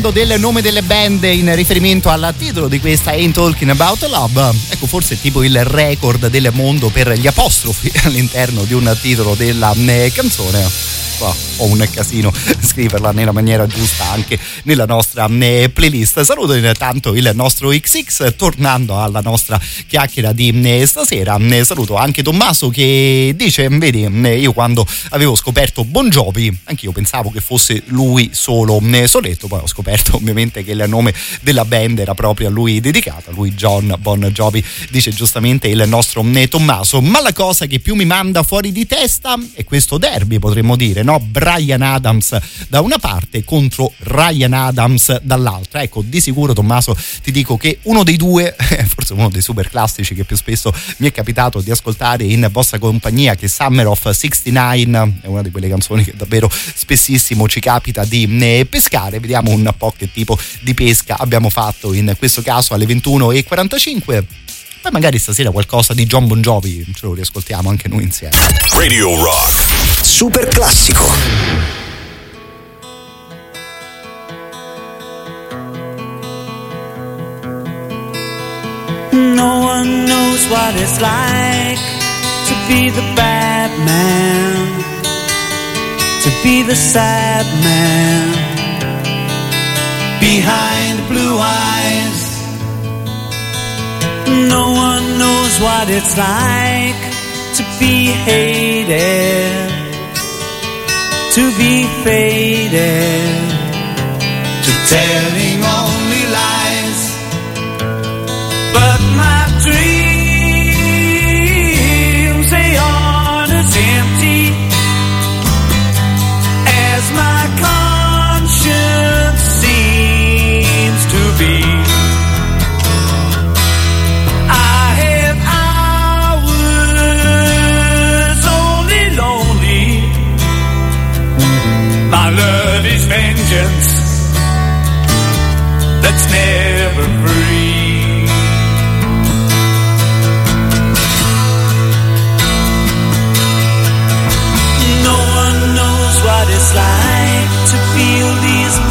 Parlando del nome delle band in riferimento al titolo di questa Ain't Talking About Love. Ecco, forse tipo il record del mondo per gli apostrofi all'interno di un titolo della eh, canzone. Qua ho un casino scriverla nella maniera giusta anche nella nostra eh, playlist. Saluto intanto il nostro XX, tornando alla nostra chiacchiera di eh, stasera. Eh, Saluto anche Tommaso che dice: Vedi, io quando avevo scoperto Bon Jovi, anch'io pensavo che fosse lui solo soletto. Poi ho scoperto ovviamente che il nome della band era proprio a lui dedicato, a lui John Bon Jovi, dice giustamente il nostro Tommaso. Ma la cosa che più mi manda fuori di testa è questo derby, potremmo dire, no? Brian Adams da una parte contro Ryan Adams dall'altra. Ecco, di sicuro Tommaso ti dico che uno dei due, forse uno dei super classici che più spesso mi è capitato di ascoltare in vostra compagnia, che è Summer of 69, è una di quelle canzoni che davvero spessissimo ci capita di eh, pescare. Vediamo un po' che tipo di pesca abbiamo fatto in questo caso alle 21.45. poi magari stasera qualcosa di John Bon Jovi ce lo riascoltiamo anche noi insieme. Radio Rock. Super classico. No one knows what it's like to be the bad man, to be the sad man behind blue eyes. No one knows what it's like to be hated, to be faded, to telling only vengeance that's never free. No one knows what it's like to feel these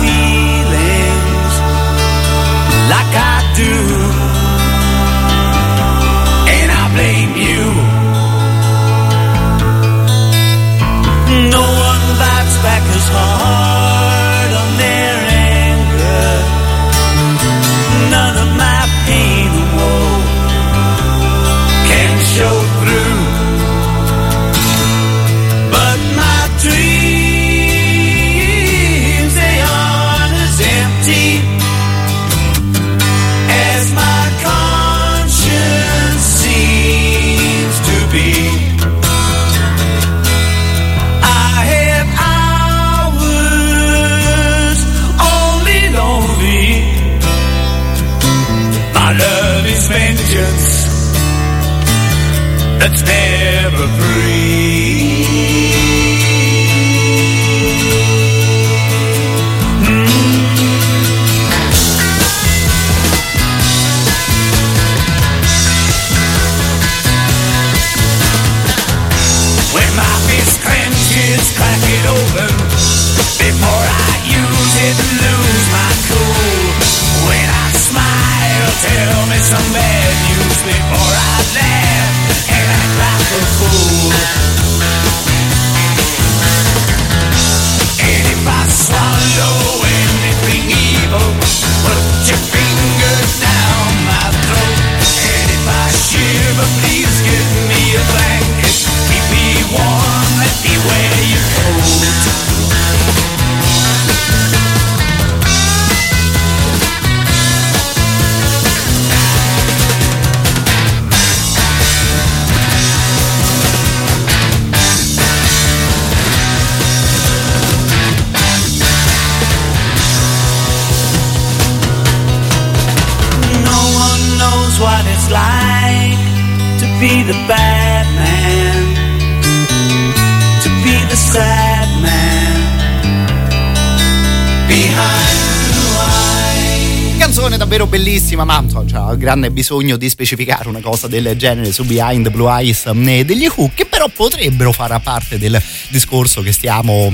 grande bisogno di specificare una cosa del genere su Behind Blue Eyes eh, degli Who, che però potrebbero fare parte del discorso che stiamo,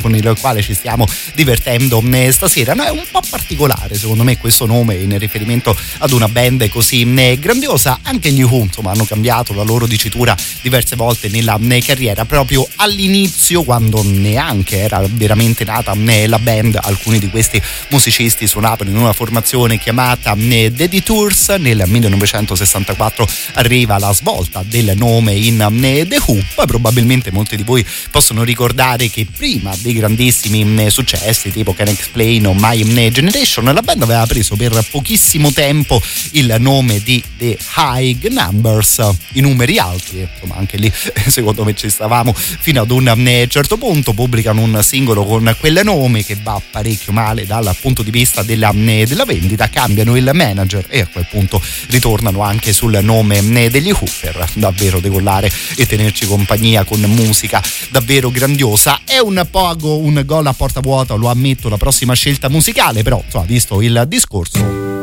con il quale ci stiamo divertendo eh, stasera. No, è un po' particolare, secondo me, questo nome in riferimento ad una band così eh, grandiosa. Anche gli Who, hanno cambiato la loro dicitura diverse volte nella eh, carriera, proprio all'inizio, quando neanche era veramente nata la band, alcuni di questi musicisti suonavano in una formazione chiamata The Detours. Nel 1964 arriva la svolta del nome in eh, The Who. Poi probabilmente molti di voi possono ricordare che prima dei grandissimi eh, successi tipo Can Explain o My eh, Generation, la band aveva preso per pochissimo tempo il nome di The High Numbers, i numeri alti, insomma anche lì secondo me ci stavamo fino ad un eh, certo punto, pubblicano un singolo con quel nome che va parecchio male dal punto di vista della, della vendita, cambiano il manager e a quel punto ritornano anche sul nome degli Who per davvero decollare e tenerci compagnia con musica davvero grandiosa. È un po' un gol a porta vuota, lo ammetto, la prossima scelta musicale, però insomma, visto il discorso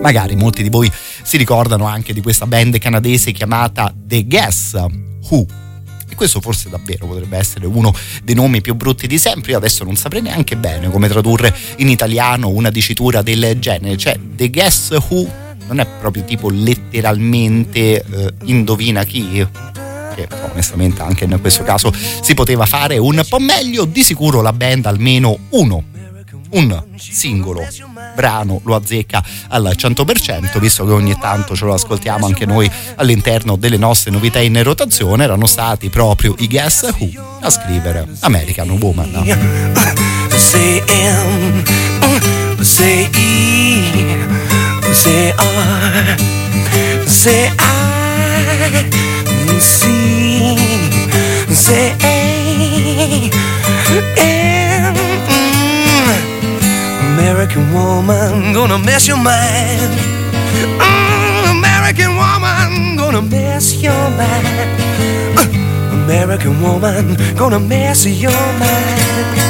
Magari molti di voi si ricordano anche di questa band canadese chiamata The Guess Who. E questo forse davvero potrebbe essere uno dei nomi più brutti di sempre. Io adesso non saprei neanche bene come tradurre in italiano una dicitura del genere. Cioè, The Guess Who non è proprio tipo letteralmente eh, indovina chi che onestamente anche in questo caso si poteva fare un po' meglio. Di sicuro la band almeno uno un singolo brano lo azzecca al 100% visto che ogni tanto ce lo ascoltiamo anche noi all'interno delle nostre novità in rotazione. Erano stati proprio i Guess Who a scrivere American Woman. Say M, say I, C, say. American woman, gonna mess your mind. Mm, American woman, gonna mess your mind. Uh, American woman, gonna mess your mind.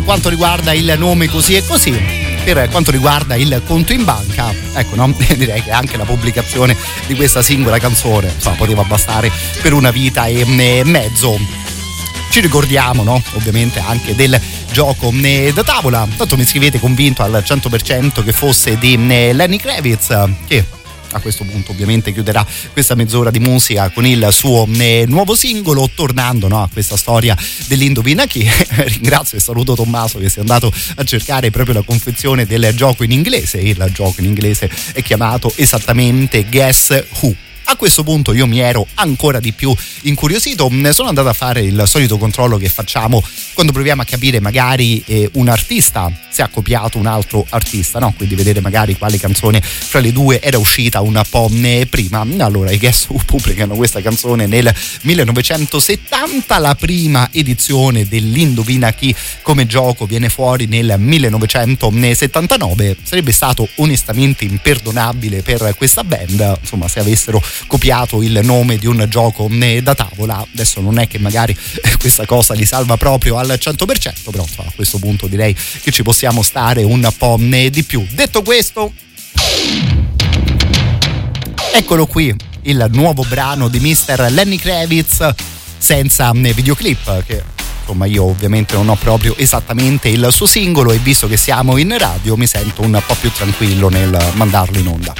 Quanto riguarda il nome così e così. Per quanto riguarda il conto in banca, ecco, no? direi che anche la pubblicazione di questa singola canzone insomma, poteva bastare per una vita e e mezzo. Ci ricordiamo, no? Ovviamente anche del gioco eh, da tavola. Tanto mi scrivete convinto al 100% che fosse di eh, Lenny Kravitz, che a questo punto ovviamente chiuderà questa mezz'ora di musica con il suo eh, nuovo singolo, tornando no, a questa storia dell'Indovina chi. Ringrazio e saluto Tommaso che si è andato a cercare proprio la confezione del gioco in inglese. Il gioco in inglese è chiamato esattamente Guess Who a questo punto io mi ero ancora di più incuriosito, sono andato a fare il solito controllo che facciamo quando proviamo a capire magari eh, un artista se ha copiato un altro artista, no? quindi vedere magari quale canzone fra le due era uscita un po' prima. Allora i Guess Who pubblicano questa canzone nel 1970, la prima edizione dell'Indovina chi come gioco viene fuori nel 1979, sarebbe stato onestamente imperdonabile per questa band, insomma se avessero copiato il nome di un gioco da tavola. Adesso non è che magari questa cosa li salva proprio al 100%, però a questo punto direi che ci possiamo stare un po' di più. Detto questo, eccolo qui il nuovo brano di Mr. Lenny Kravitz senza videoclip che insomma io ovviamente non ho proprio esattamente il suo singolo e visto che siamo in radio mi sento un po' più tranquillo nel mandarlo in onda.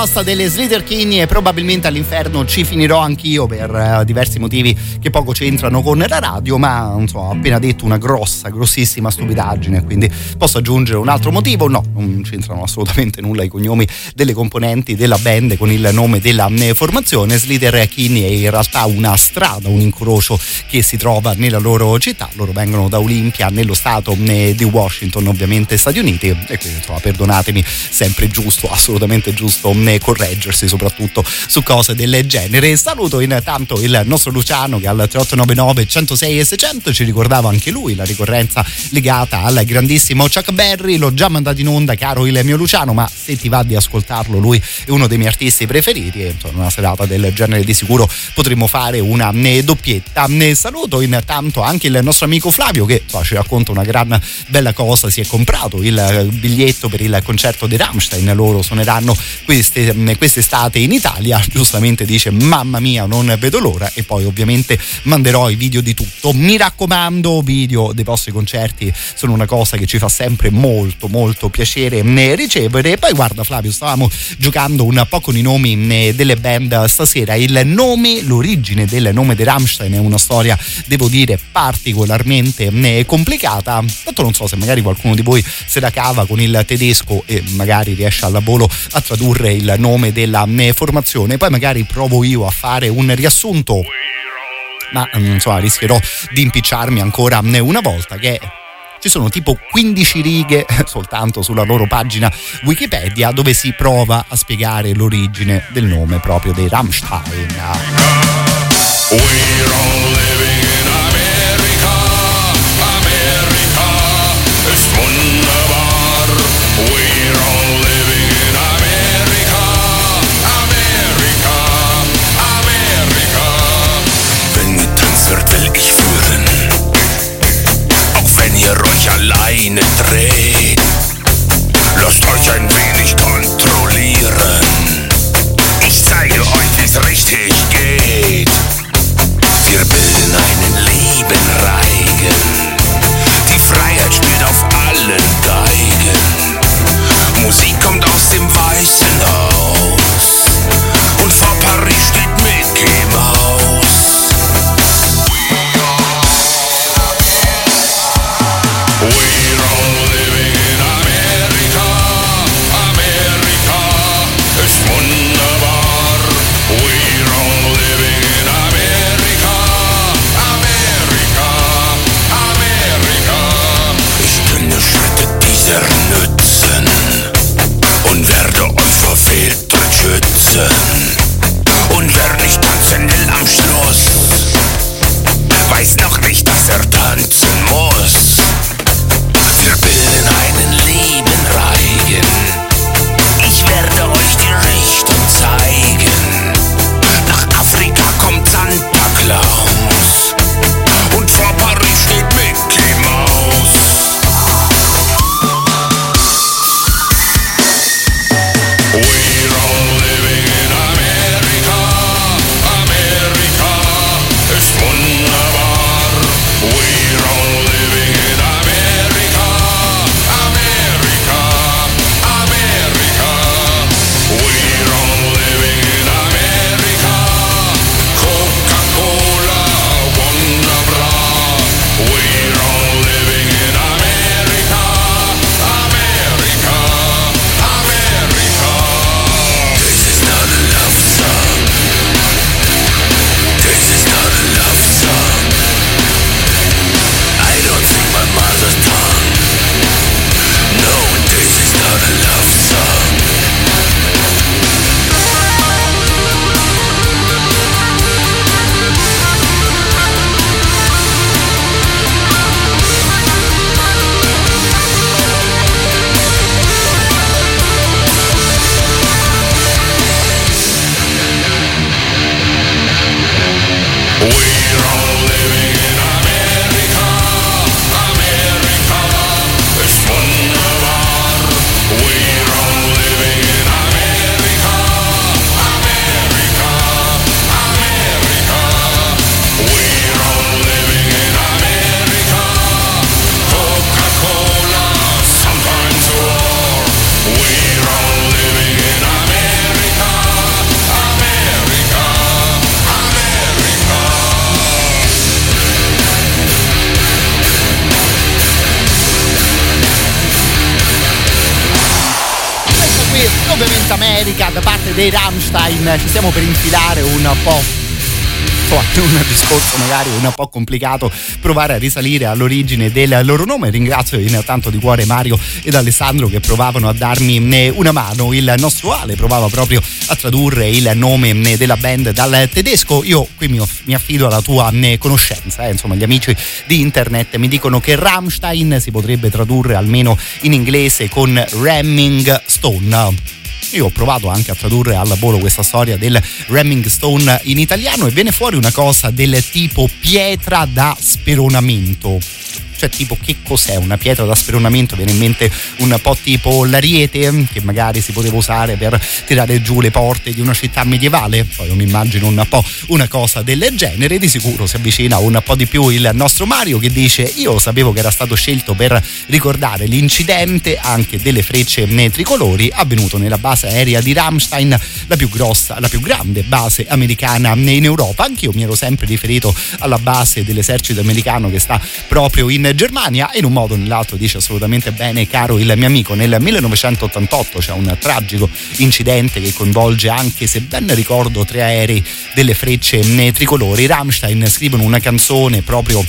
Proposta delle Slater Kinney e probabilmente all'inferno ci finirò anch'io per uh, diversi motivi che poco c'entrano con la radio, ma non so, ho appena detto una grossa, grossissima stupidaggine, quindi posso aggiungere un altro motivo? No, non c'entrano assolutamente nulla i cognomi delle componenti della band con il nome della eh, formazione. Slater Kinney è in realtà una strada, un incrocio che si trova nella loro città, loro vengono da Olimpia nello stato eh, di Washington, ovviamente Stati Uniti, e quindi insomma perdonatemi, sempre giusto, assolutamente giusto correggersi soprattutto su cose del genere. Saluto intanto il nostro Luciano che al 3899 106 e 600 ci ricordava anche lui la ricorrenza legata al grandissimo Chuck Berry. L'ho già mandato in onda, caro il mio Luciano, ma se ti va di ascoltarlo, lui è uno dei miei artisti preferiti e insomma una serata del genere di sicuro potremmo fare una doppietta. Ne saluto intanto anche il nostro amico Flavio che insomma, ci racconta una gran bella cosa, si è comprato il biglietto per il concerto di Rammstein, loro suoneranno queste, quest'estate in Italia, giustamente dice mamma mia non vedo l'ora e poi ovviamente manderò i video di tutto. Mi raccomando, video dei vostri concerti sono una cosa che ci fa sempre molto molto piacere ricevere. E poi guarda Flavio, stavamo giocando un po' con i nomi delle band stasera, il nome, l'origine del nome di Rammstein è una storia, devo dire, particolarmente complicata. Tanto non so se magari qualcuno di voi se la cava con il tedesco e magari riesce al volo a tradurre il nome della formazione. Poi magari provo io a fare un riassunto ma mm, insomma rischierò di impicciarmi ancora una volta che ci sono tipo 15 righe soltanto sulla loro pagina Wikipedia dove si prova a spiegare l'origine del nome proprio dei Rammstein. We're all living dreht. Lasst euch ein wenig kontrollieren. Ich zeige euch, wie's richtig geht. Wir bilden einen lieben Rammstein ci stiamo per infilare un po' un discorso magari un po' complicato provare a risalire all'origine del loro nome. Ringrazio intanto di cuore Mario ed Alessandro che provavano a darmi eh, una mano. Il nostro Ale provava proprio a tradurre il nome eh, della band dal tedesco. Io qui mi, affido alla tua eh, conoscenza eh. insomma gli amici di internet mi dicono che Rammstein si potrebbe tradurre almeno in inglese con Ramming Stone ho provato anche a tradurre al volo questa storia del Ramming Stone in italiano e viene fuori una cosa del tipo pietra da speronamento cioè tipo che cos'è? Una pietra da speronamento viene in mente un po' tipo l'ariete che magari si poteva usare per tirare giù le porte di una città medievale. Poi mi immagino un po' una cosa del genere. Di sicuro si avvicina un po' di più il nostro Mario che dice io sapevo che era stato scelto per ricordare l'incidente anche delle frecce tricolori avvenuto nella base aerea di Ramstein la più grossa la più grande base americana in Europa. Anch'io mi ero sempre riferito alla base dell'esercito americano che sta proprio in Germania e in un modo o nell'altro dice assolutamente bene caro il mio amico nel 1988 c'è un tragico incidente che coinvolge anche se ben ricordo tre aerei delle frecce tricolori. Rammstein scrivono una canzone proprio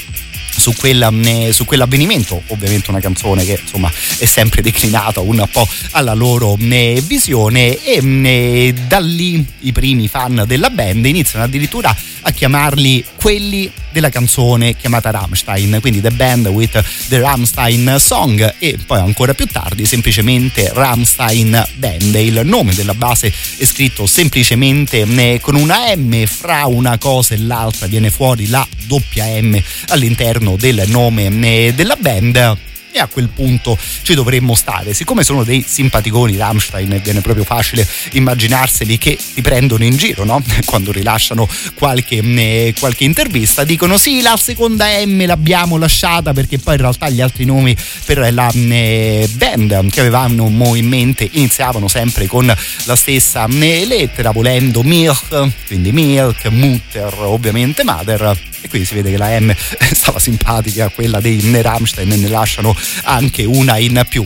su, quella, su, quell'avvenimento, ovviamente una canzone che insomma è sempre declinata un po' alla loro visione e da lì i primi fan della band iniziano addirittura a chiamarli quelli della canzone chiamata Rammstein, quindi The Band with the Rammstein Song e poi ancora più tardi semplicemente Rammstein Band. Il nome della base è scritto semplicemente eh, con una M, fra una cosa e l'altra viene fuori la doppia M all'interno del nome eh, della band e a quel punto ci dovremmo stare. Siccome sono dei simpaticoni Rammstein, viene proprio facile immaginarseli che ti prendono in giro, no? Quando rilasciano qualche, eh, qualche intervista, dicono sì, la seconda M l'abbiamo lasciata perché poi in realtà gli altri nomi per la eh, band che avevamo in mente iniziavano sempre con la stessa eh, lettera, volendo Milk, quindi Milk, Mutter, ovviamente Mother e quindi si vede che la M stava simpatica a quella dei Rammstein e ne lasciano anche una in più.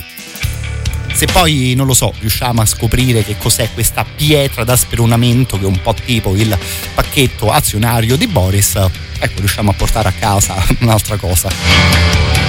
Se poi non lo so riusciamo a scoprire che cos'è questa pietra da speronamento che è un po' tipo il pacchetto azionario di Boris ecco riusciamo a portare a casa un'altra cosa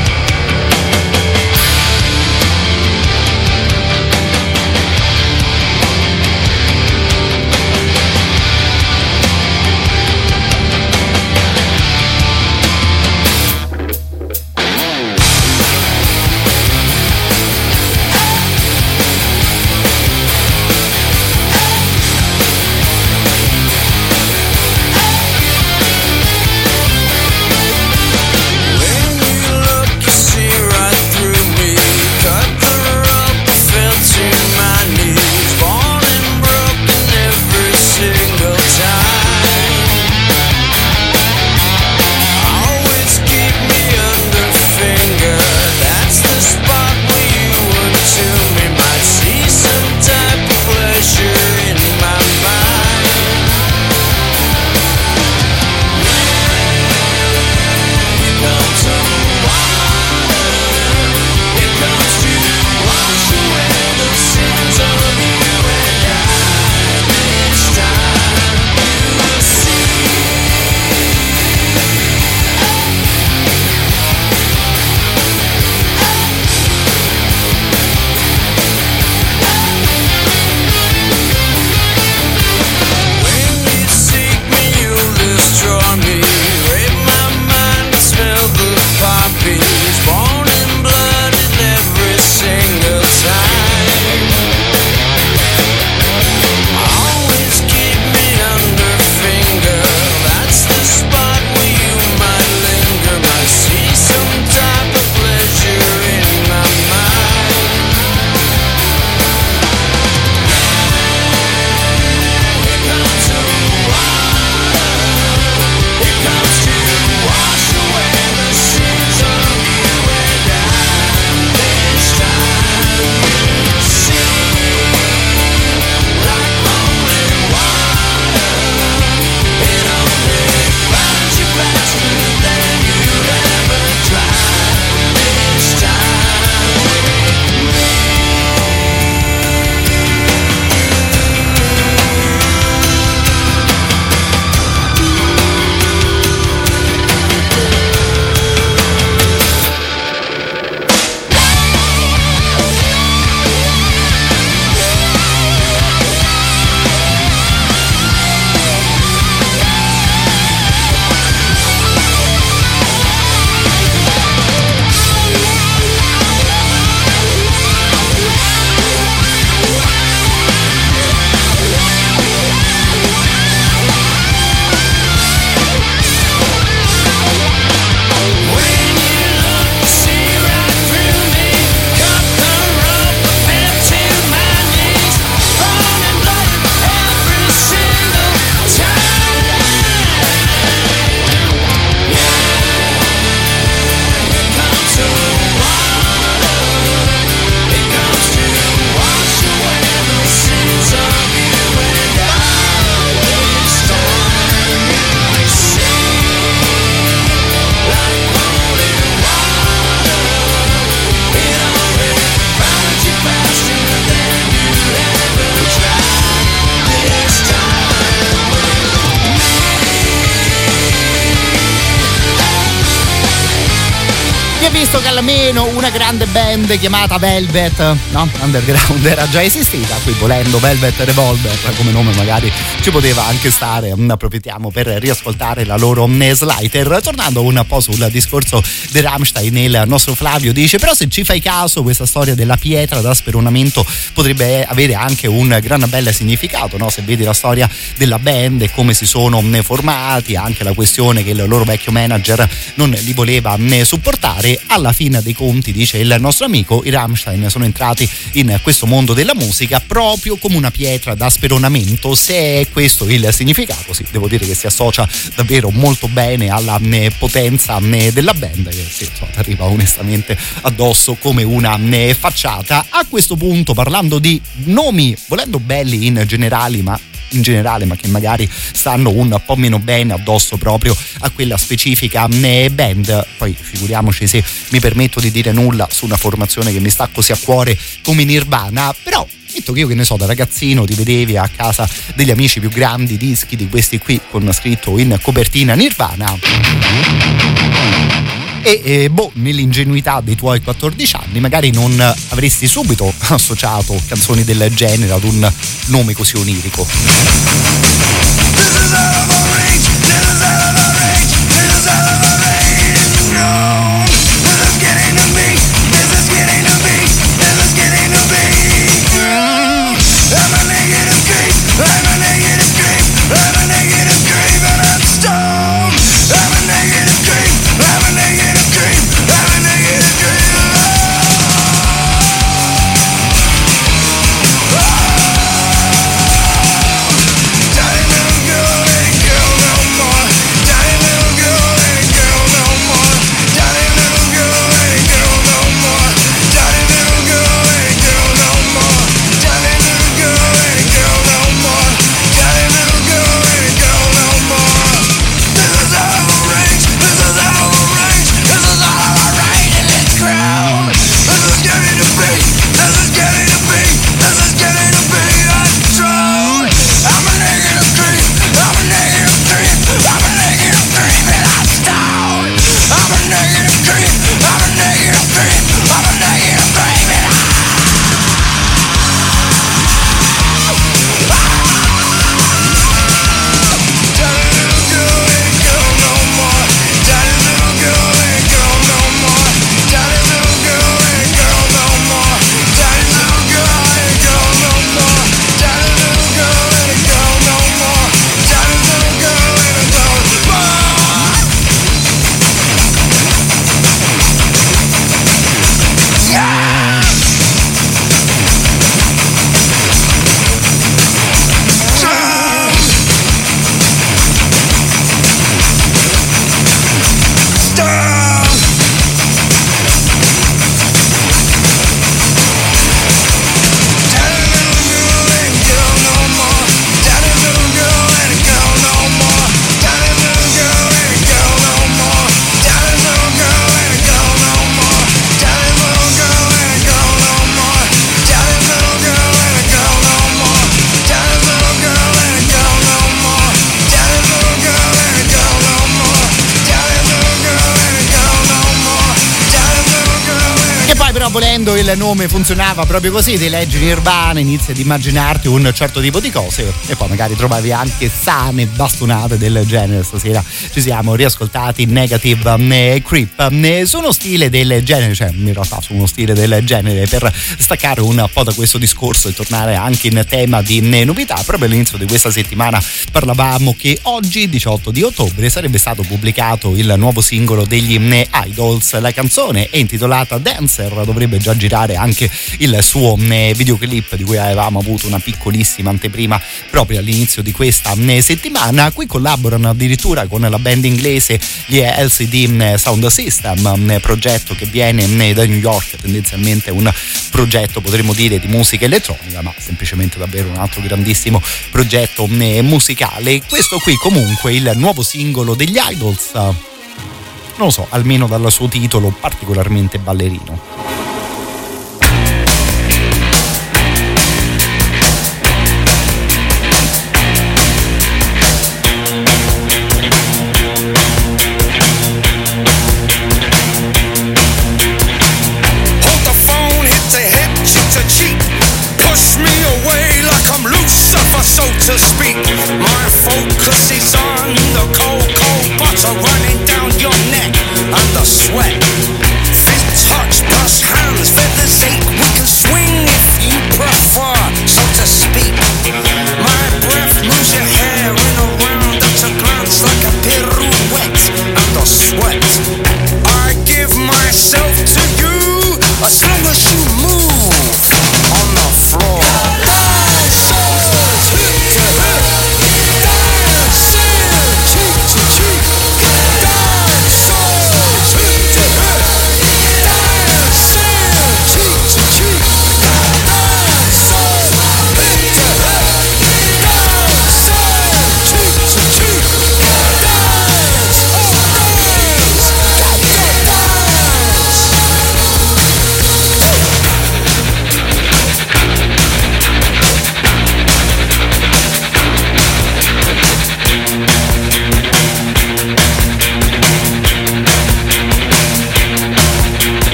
grande chiamata Velvet, no? Underground era già esistita, qui volendo Velvet Revolver come nome magari ci poteva anche stare, ne approfittiamo per riascoltare la loro Slider. Tornando un po' sul discorso di Rammstein, il nostro Flavio dice però se ci fai caso questa storia della pietra da speronamento potrebbe avere anche un gran bel significato, no? se vedi la storia della band e come si sono formati, anche la questione che il loro vecchio manager non li voleva supportare, alla fine dei conti, dice il nostro amico, i Rammstein sono entrati in questo mondo della musica proprio come una pietra da speronamento. Se è questo il significato, sì, devo dire che si associa davvero molto bene alla potenza della band, che sì, insomma, arriva onestamente addosso come una facciata. A questo punto, parlando di nomi, volendo belli in generale, ma in generale, ma che magari stanno un po' meno bene addosso proprio a quella specifica band. Poi figuriamoci se mi permetto di dire nulla su una formazione che mi sta così a cuore come Nirvana, però detto che io che ne so da ragazzino ti vedevi a casa degli amici più grandi dischi di questi qui con scritto in copertina Nirvana e eh, boh, nell'ingenuità dei tuoi 14 anni magari non avresti subito associato canzoni del genere ad un nome così onirico. volendo il nome funzionava proprio così, ti leggi Nirvana, inizi ad immaginarti un certo tipo di cose e poi magari trovavi anche sane bastonate del genere. Stasera ci siamo riascoltati Negative né Creep né su uno stile del genere, cioè in realtà su uno stile del genere per staccare un po' da questo discorso e tornare anche in tema di novità. Proprio all'inizio di questa settimana parlavamo che oggi, 18 di ottobre, sarebbe stato pubblicato il nuovo singolo degli Idols. La canzone è intitolata Dancer, dovrebbe già girare anche il suo mm, videoclip di cui avevamo avuto una piccolissima anteprima proprio all'inizio di questa mm, settimana. Qui collaborano addirittura con la band inglese gli LCD mm, Sound System, progetto che viene da New York, tendenzialmente un progetto potremmo dire di musica elettronica, ma semplicemente davvero un altro grandissimo progetto musicale. Questo qui comunque il nuovo singolo degli Idols non lo so, almeno dal suo titolo particolarmente ballerino.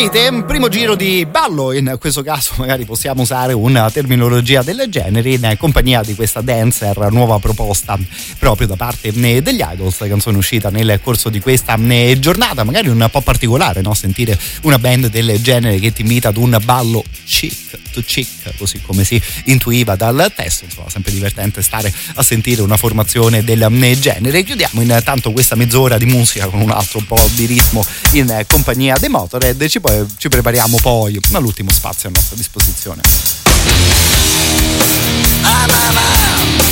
Sentite, primo giro di ballo, in questo caso magari possiamo usare una terminologia del genere in compagnia di questa dancer nuova proposta proprio da parte degli Idols, canzone uscita nel corso di questa giornata, magari un po' particolare, no? sentire una band del genere che ti invita ad un ballo chic to chic, così come si intuiva dal testo, insomma sempre divertente stare a sentire una formazione del genere. Chiudiamo intanto questa mezz'ora di musica con un altro po' di ritmo in compagnia dei Motorhead, ci, poi, ci prepariamo poi all'ultimo spazio a nostra disposizione. Listen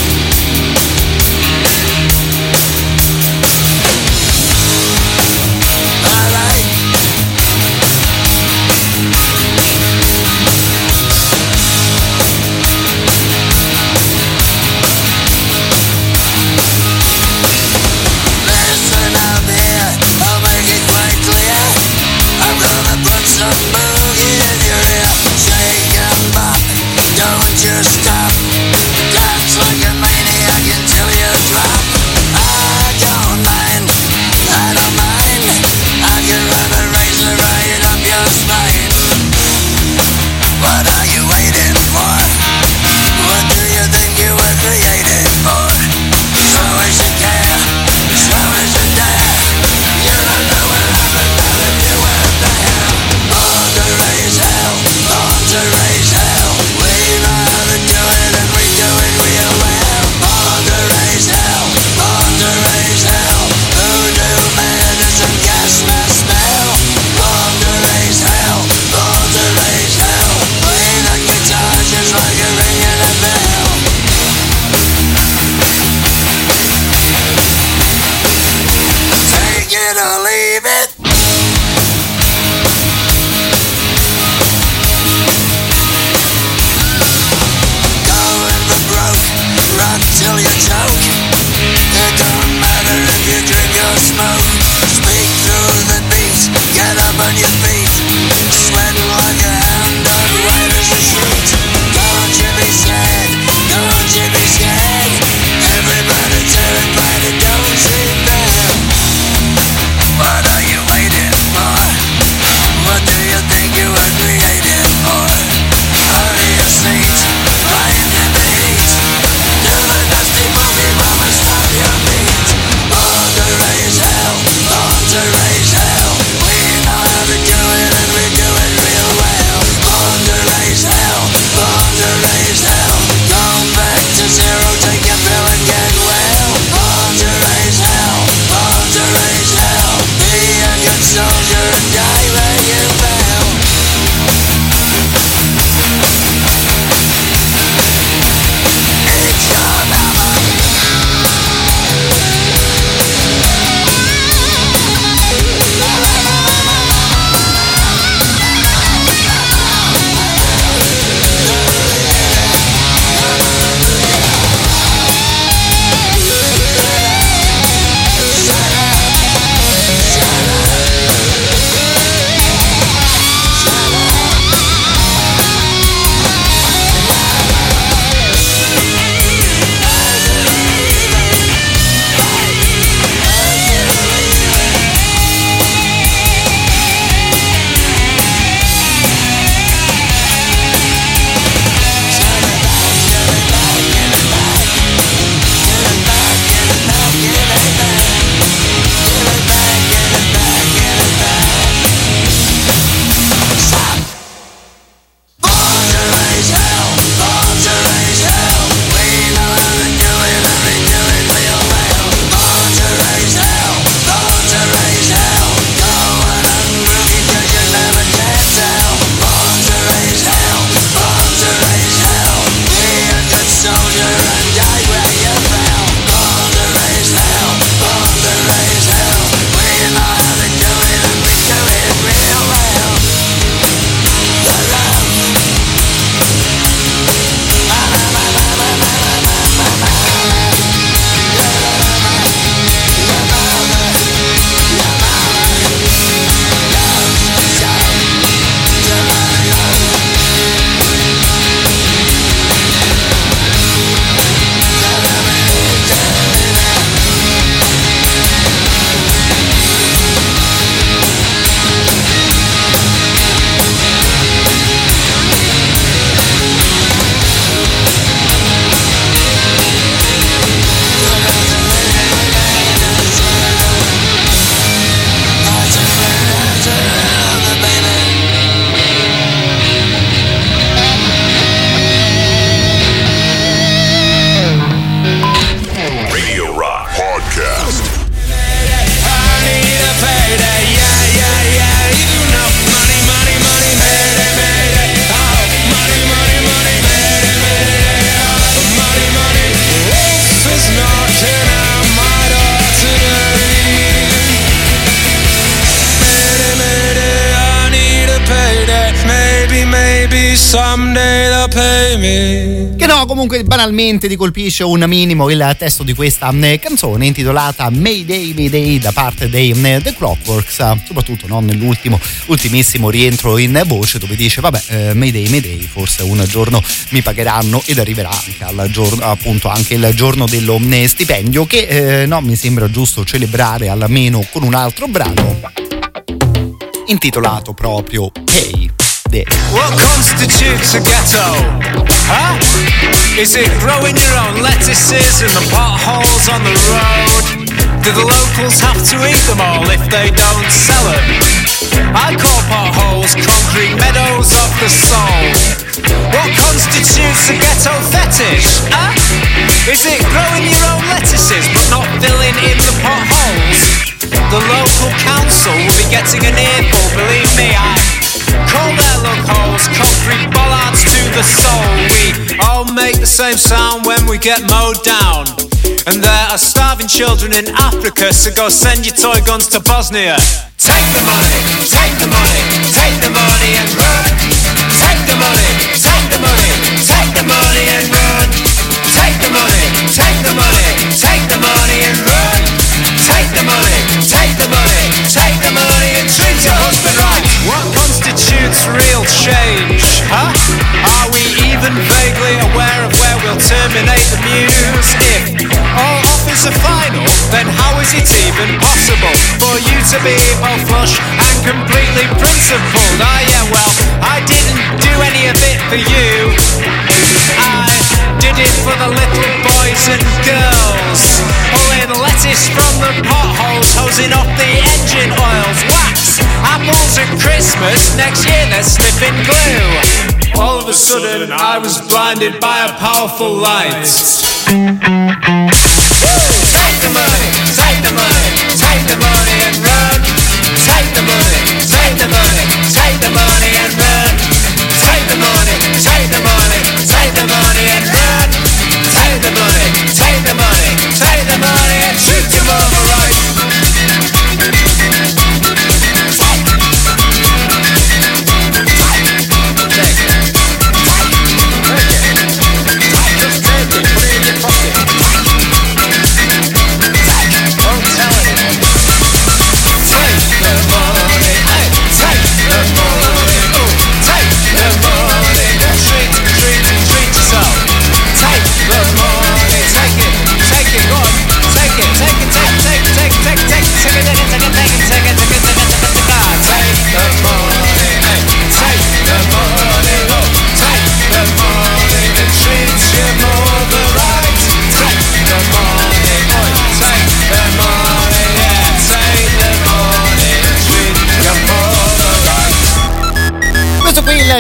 banalmente ti colpisce un minimo il testo di questa eh, canzone intitolata Mayday Mayday da parte dei eh, The Clockworks, soprattutto no, nell'ultimo, ultimissimo rientro in voce dove dice vabbè eh, Mayday Mayday forse un giorno mi pagheranno ed arriverà anche al giorno appunto anche il giorno dello eh, stipendio che eh, no, mi sembra giusto celebrare almeno con un altro brano intitolato proprio Hey What constitutes a ghetto? Huh? Is it growing your own lettuces in the potholes on the road? Do the locals have to eat them all if they don't sell them? I call potholes concrete meadows of the soul. What constitutes a ghetto fetish? Huh? Is it growing your own lettuces but not filling in the potholes? The local council will be getting an earful, believe me, I call their lug holes concrete bollards to the soul. We all make the same sound when we get mowed down. And there are starving children in Africa, so go send your toy guns to Bosnia. Take the money, take the money, take the money and run. Take the money, take the money, take the money and run. Take the money, take the money, take the money and run. Take the money, take the money, take the money and treat your husband constitutes real change? Huh? Are we even vaguely aware of where we'll terminate the muse? If all offers are final, then how is it even possible for you to be both flush and completely principled? Ah, yeah, well, I didn't do any of it for you. I did it for the little boys and girls. Pulling lettuce from the potholes, hosing off the engine oils. Wax, apples at Christmas, next year they're sniffing glue. All of a sudden, I was blinded by a powerful light. Take the money, take the money, take the money and run. Take the money, take the money, take the money and run.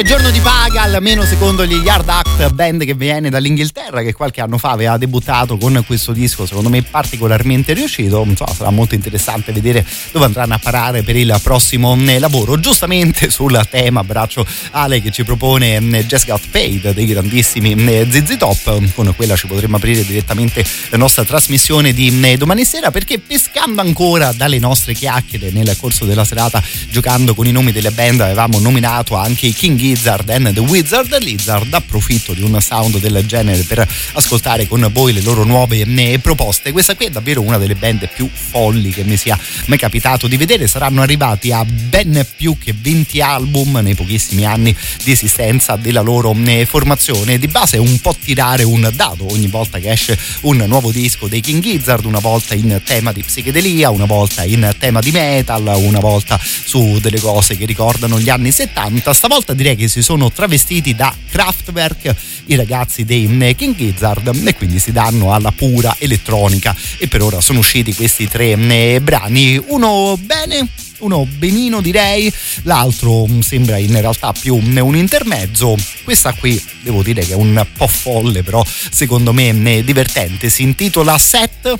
Giorno di paga, almeno secondo gli Yard Band che viene dall'Inghilterra, che qualche anno fa aveva debuttato con questo disco, secondo me particolarmente riuscito. Insomma, sarà molto interessante vedere dove andranno a parare per il prossimo eh, lavoro. Giustamente sul tema, abbraccio Ale che ci propone eh, Just Got Paid dei grandissimi eh, ZZ Top. Con quella ci potremmo aprire direttamente la nostra trasmissione di domani sera perché pescando ancora dalle nostre chiacchiere nel corso della serata, giocando con i nomi delle band, avevamo nominato anche i King Gizzard and the Wizard Lizard. Approfitto di un sound del genere per ascoltare con voi le loro nuove eh, proposte. Questa qui è davvero una delle band più folli che mi sia mai capitato di vedere. Saranno arrivati a ben più che 20 album nei pochissimi anni di esistenza della loro eh, formazione. Di base è un po' tirare un dado ogni volta che esce un nuovo disco dei King Gizzard, una volta in tema di psichedelia, una volta in tema di metal, una volta su delle cose che ricordano gli anni 70. Stavolta direi che si sono travestiti da Kraftwerk i ragazzi dei King Gizzard e quindi si danno alla pura elettronica e per ora sono usciti questi tre eh, brani, uno bene uno benino direi, l'altro mm, sembra in realtà più un intermezzo. Questa qui devo dire che è un po' folle, però secondo me è divertente. Si intitola Set.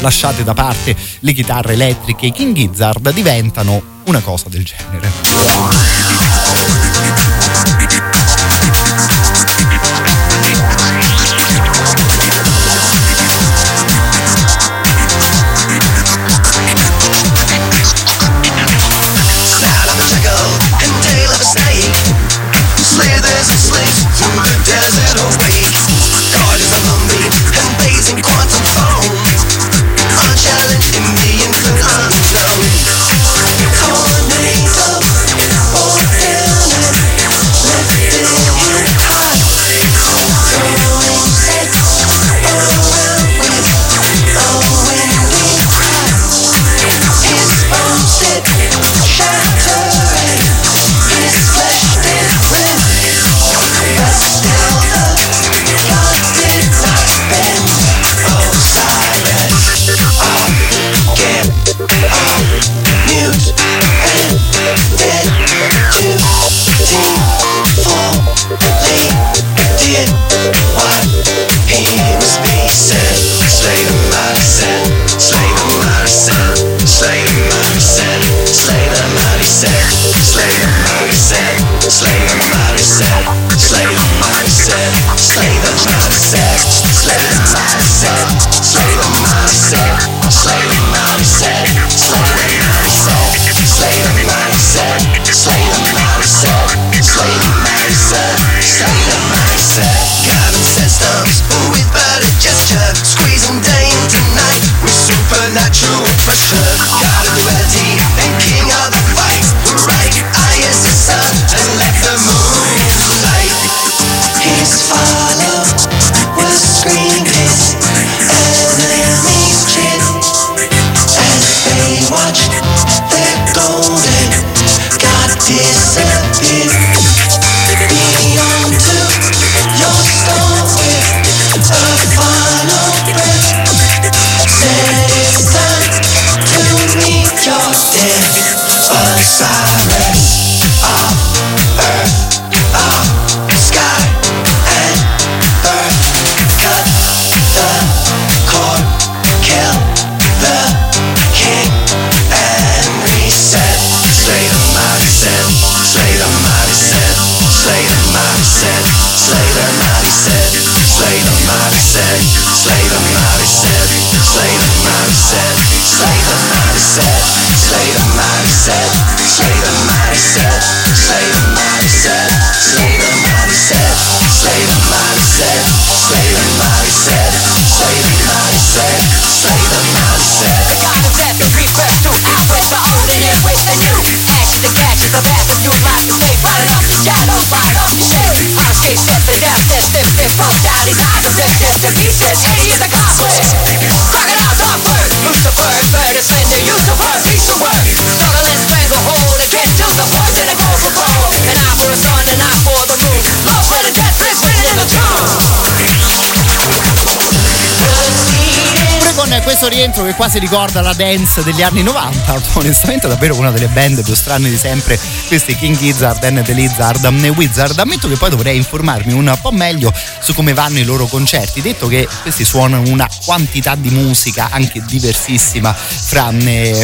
Lasciate da parte le chitarre elettriche, King Gizzard diventano una cosa del genere. the beaches, hey, the goblin Crocodile, are first. Lucifer, better send the first. Questo rientro che quasi ricorda la dance degli anni 90, onestamente davvero una delle band più strane di sempre, questi King Gizzard and the Lizard e Wizard. Ammetto che poi dovrei informarmi un po' meglio su come vanno i loro concerti, detto che questi suonano una quantità di musica anche diversissima fra,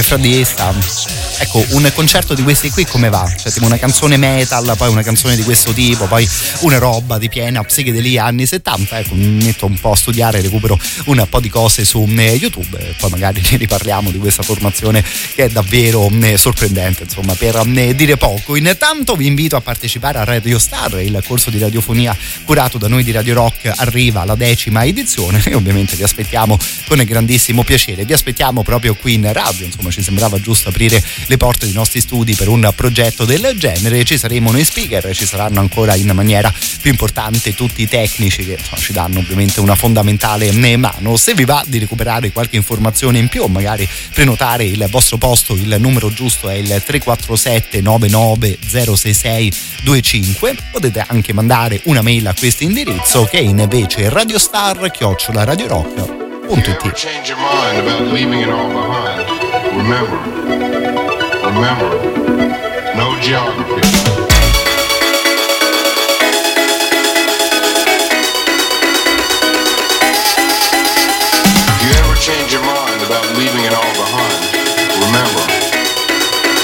fra di essa. Ecco, un concerto di questi qui come va? Cioè tipo una canzone metal, poi una canzone di questo tipo, poi una roba di piena psichedelia anni 70, ecco, mi metto un po' a studiare, recupero un po' di cose su eh, YouTube e poi magari ne riparliamo di questa formazione che è davvero eh, sorprendente, insomma, per eh, dire poco. Intanto vi invito a partecipare a Radio Star, il corso di radiofonia curato da noi di Radio Rock arriva alla decima edizione e ovviamente vi aspettiamo con grandissimo piacere. Vi aspettiamo proprio qui in radio, insomma, ci sembrava giusto aprire le porte dei nostri studi per un progetto del genere. Ci saremo noi speaker, ci saranno ancora in maniera più importante tutti i tecnici che insomma, ci danno ovviamente una fondamentale mano. Se vi va di recuperare qualche informazione in più o magari prenotare il vostro posto, il numero giusto è il 347 99 066 25. Potete anche mandare una mail a questo indirizzo che è invece radiostar chiocciola radiorock.it. remember, remember, no geography. If you ever change your mind about leaving it all behind, remember,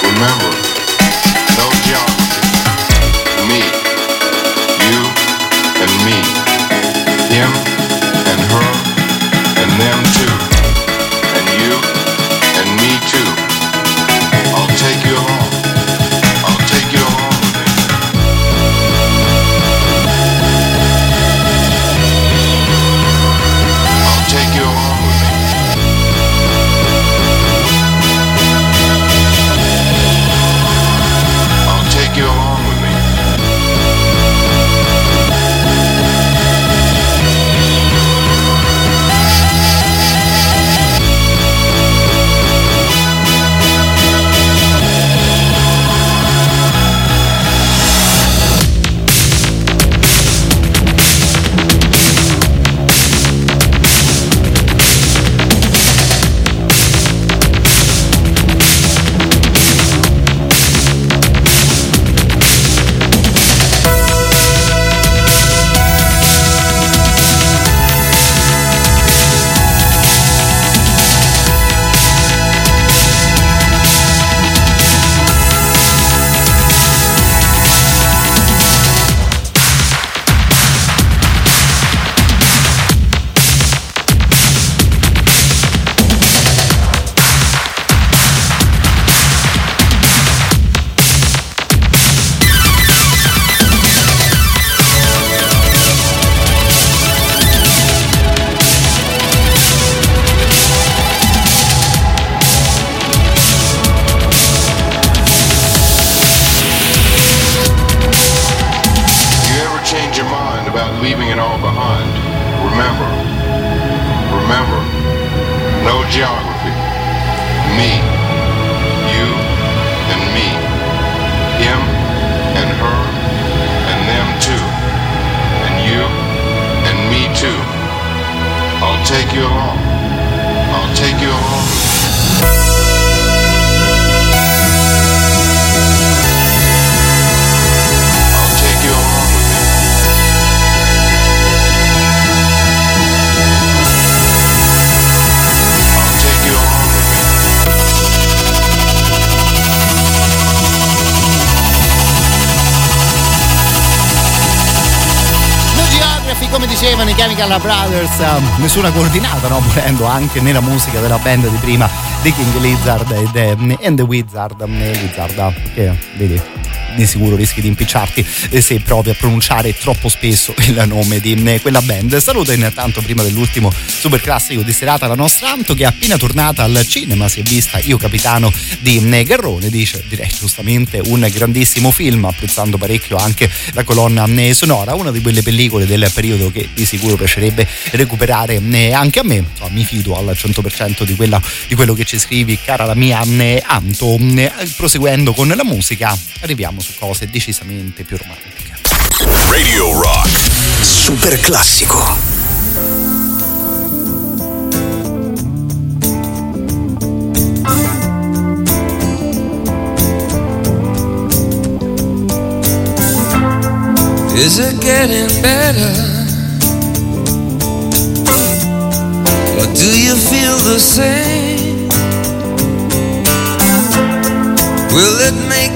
remember, leaving it all behind. Remember, remember, no geography. Me, you and me, him and her and them too, and you and me too. I'll take you along. I'll take you along. Dicevano i Chemical Brothers, um, nessuna coordinata, no? volendo anche nella musica della band di prima di King Lizard e the, and the Wizard, Lizard che vedi di sicuro rischi di impicciarti se provi a pronunciare troppo spesso il nome di quella band. Saluto intanto prima dell'ultimo super classico di serata la nostra Anto che è appena tornata al cinema, si è vista Io Capitano di Garrone, dice direi giustamente un grandissimo film, apprezzando parecchio anche la colonna sonora, una di quelle pellicole del periodo che di sicuro piacerebbe recuperare anche a me, mi fido al 100% di, quella, di quello che ci scrivi, cara la mia Anto. Proseguendo con la musica, arriviamo su cose decisamente più romantiche. Radio Rock. Super classico. Is it getting better? Or do you feel the same? Will it make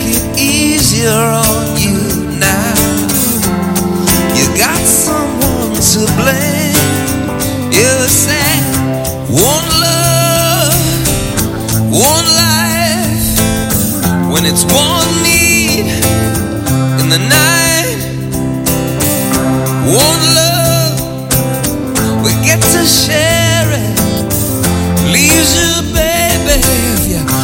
easier on you now? You got someone to blame. You say, one love, one life. When it's one need in the night, one love, we get to share it. Leaves you, baby, if you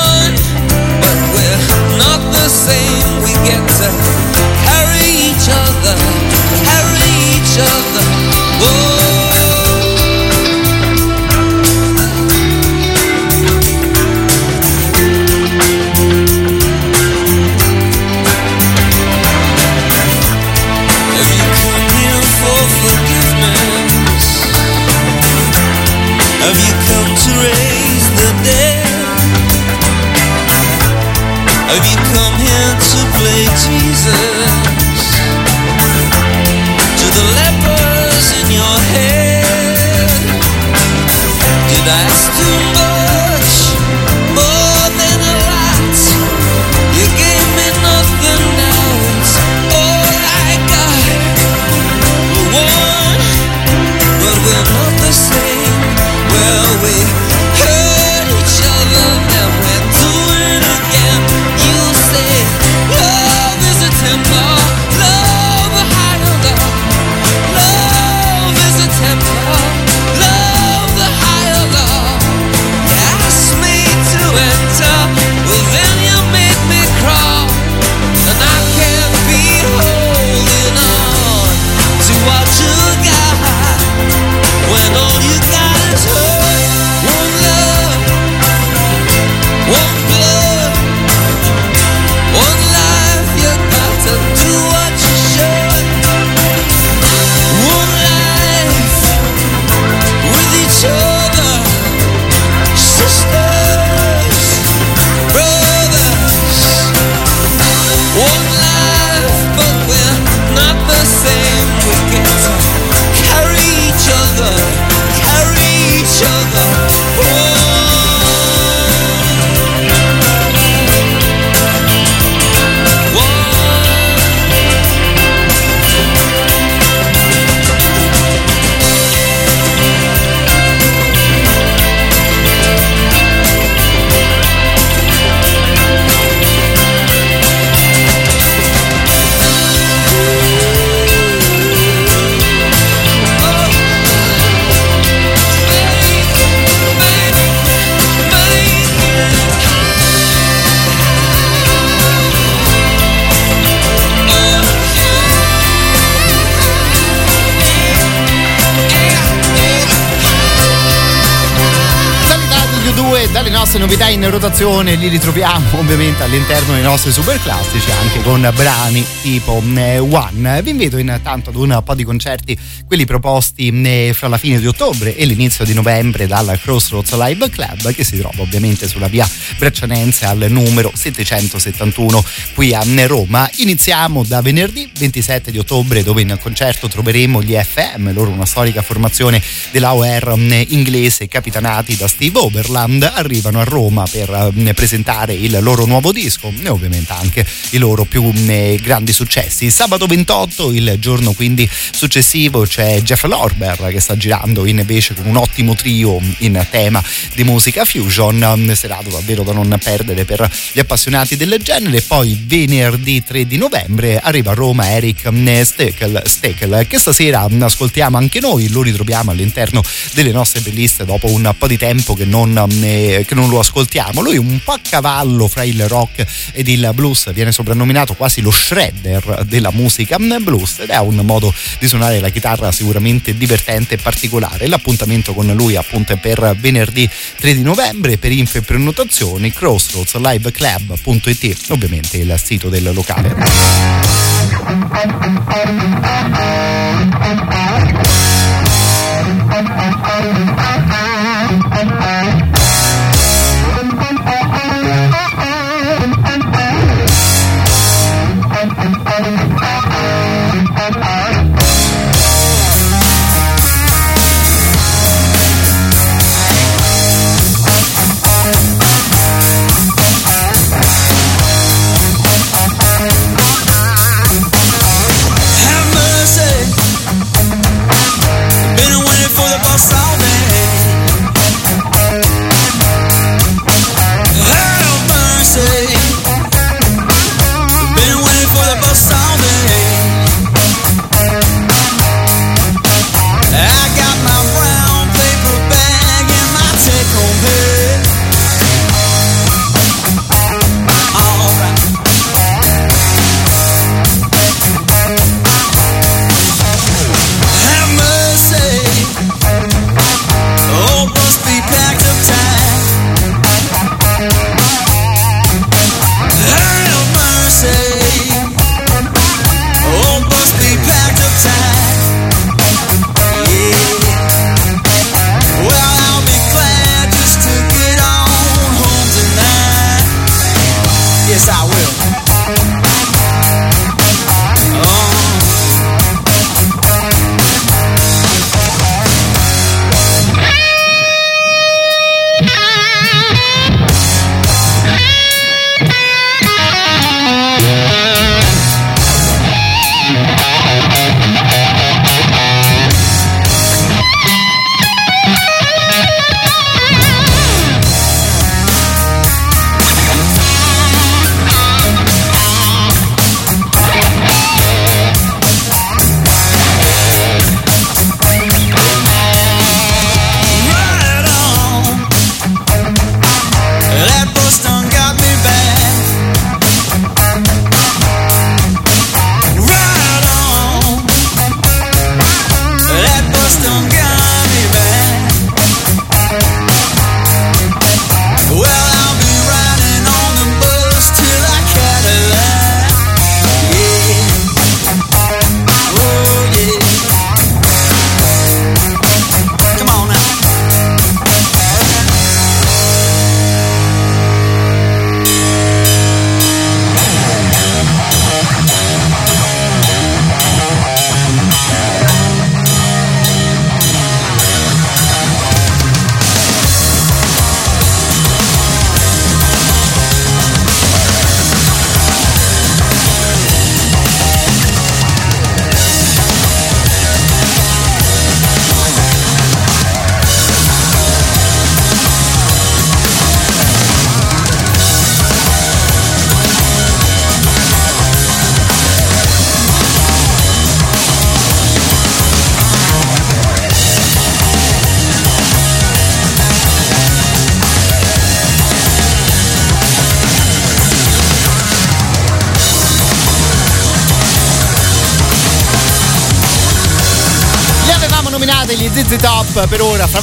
Jesus? Rotazione li ritroviamo ovviamente all'interno dei nostri super classici anche con brani tipo eh, One. Vi invito intanto ad un po' di concerti, quelli proposti eh, fra la fine di ottobre e l'inizio di novembre dal Crossroads Live Club che si trova ovviamente sulla via Breccianense al numero 771 qui a Roma. Iniziamo da venerdì 27 di ottobre dove in concerto troveremo gli FM, loro una storica formazione dell'AOR eh, inglese capitanati da Steve Oberland, arrivano a Roma per presentare il loro nuovo disco e ovviamente anche i loro più grandi successi. Sabato 28, il giorno quindi successivo, c'è Jeff Lorber che sta girando invece con un ottimo trio in tema di musica fusion, serata davvero da non perdere per gli appassionati del genere. Poi venerdì 3 di novembre arriva a Roma Eric Steckel, Steckel che stasera ascoltiamo anche noi, lo ritroviamo all'interno delle nostre playlist dopo un po' di tempo che non, che non lo ascoltiamo. Lui un po' a cavallo fra il rock ed il blues, viene soprannominato quasi lo shredder della musica blues ed è un modo di suonare la chitarra sicuramente divertente e particolare. L'appuntamento con lui appunto è per venerdì 3 di novembre, per info e prenotazioni crossroadsliveclub.it, ovviamente il sito del locale.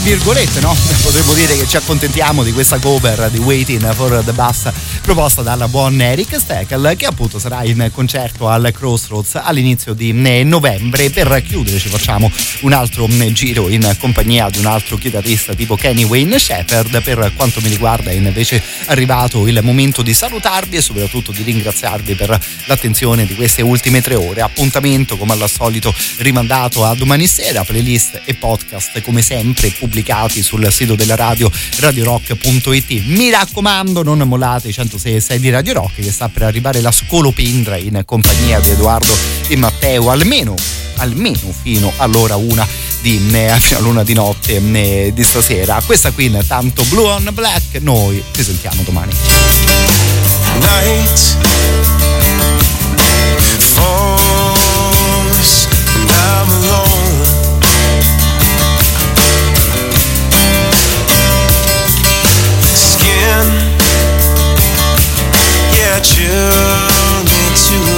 Virgolette, no? Potremmo dire che ci accontentiamo di questa cover di Waiting for the Bus proposta dal buon Eric Steckel che appunto sarà in concerto al Crossroads all'inizio di eh, novembre. Per chiudere ci facciamo un altro mm, giro in compagnia di un altro chitarrista tipo Kenny Wayne Shepherd. Per quanto mi riguarda invece arrivato il momento di salutarvi e soprattutto di ringraziarvi per l'attenzione di queste ultime tre ore. Appuntamento come al solito rimandato a domani sera, playlist e podcast come sempre pubblicati sul sito della radio radiorock.it. Mi raccomando non mollate i 106 di Radio Rock che sta per arrivare la scolopendra in compagnia di Edoardo e Matteo almeno almeno fino all'ora una eh, fino all'una di notte di stasera. Questa qui intanto Blue on Black, noi ci sentiamo domani. Night yeah, chill me to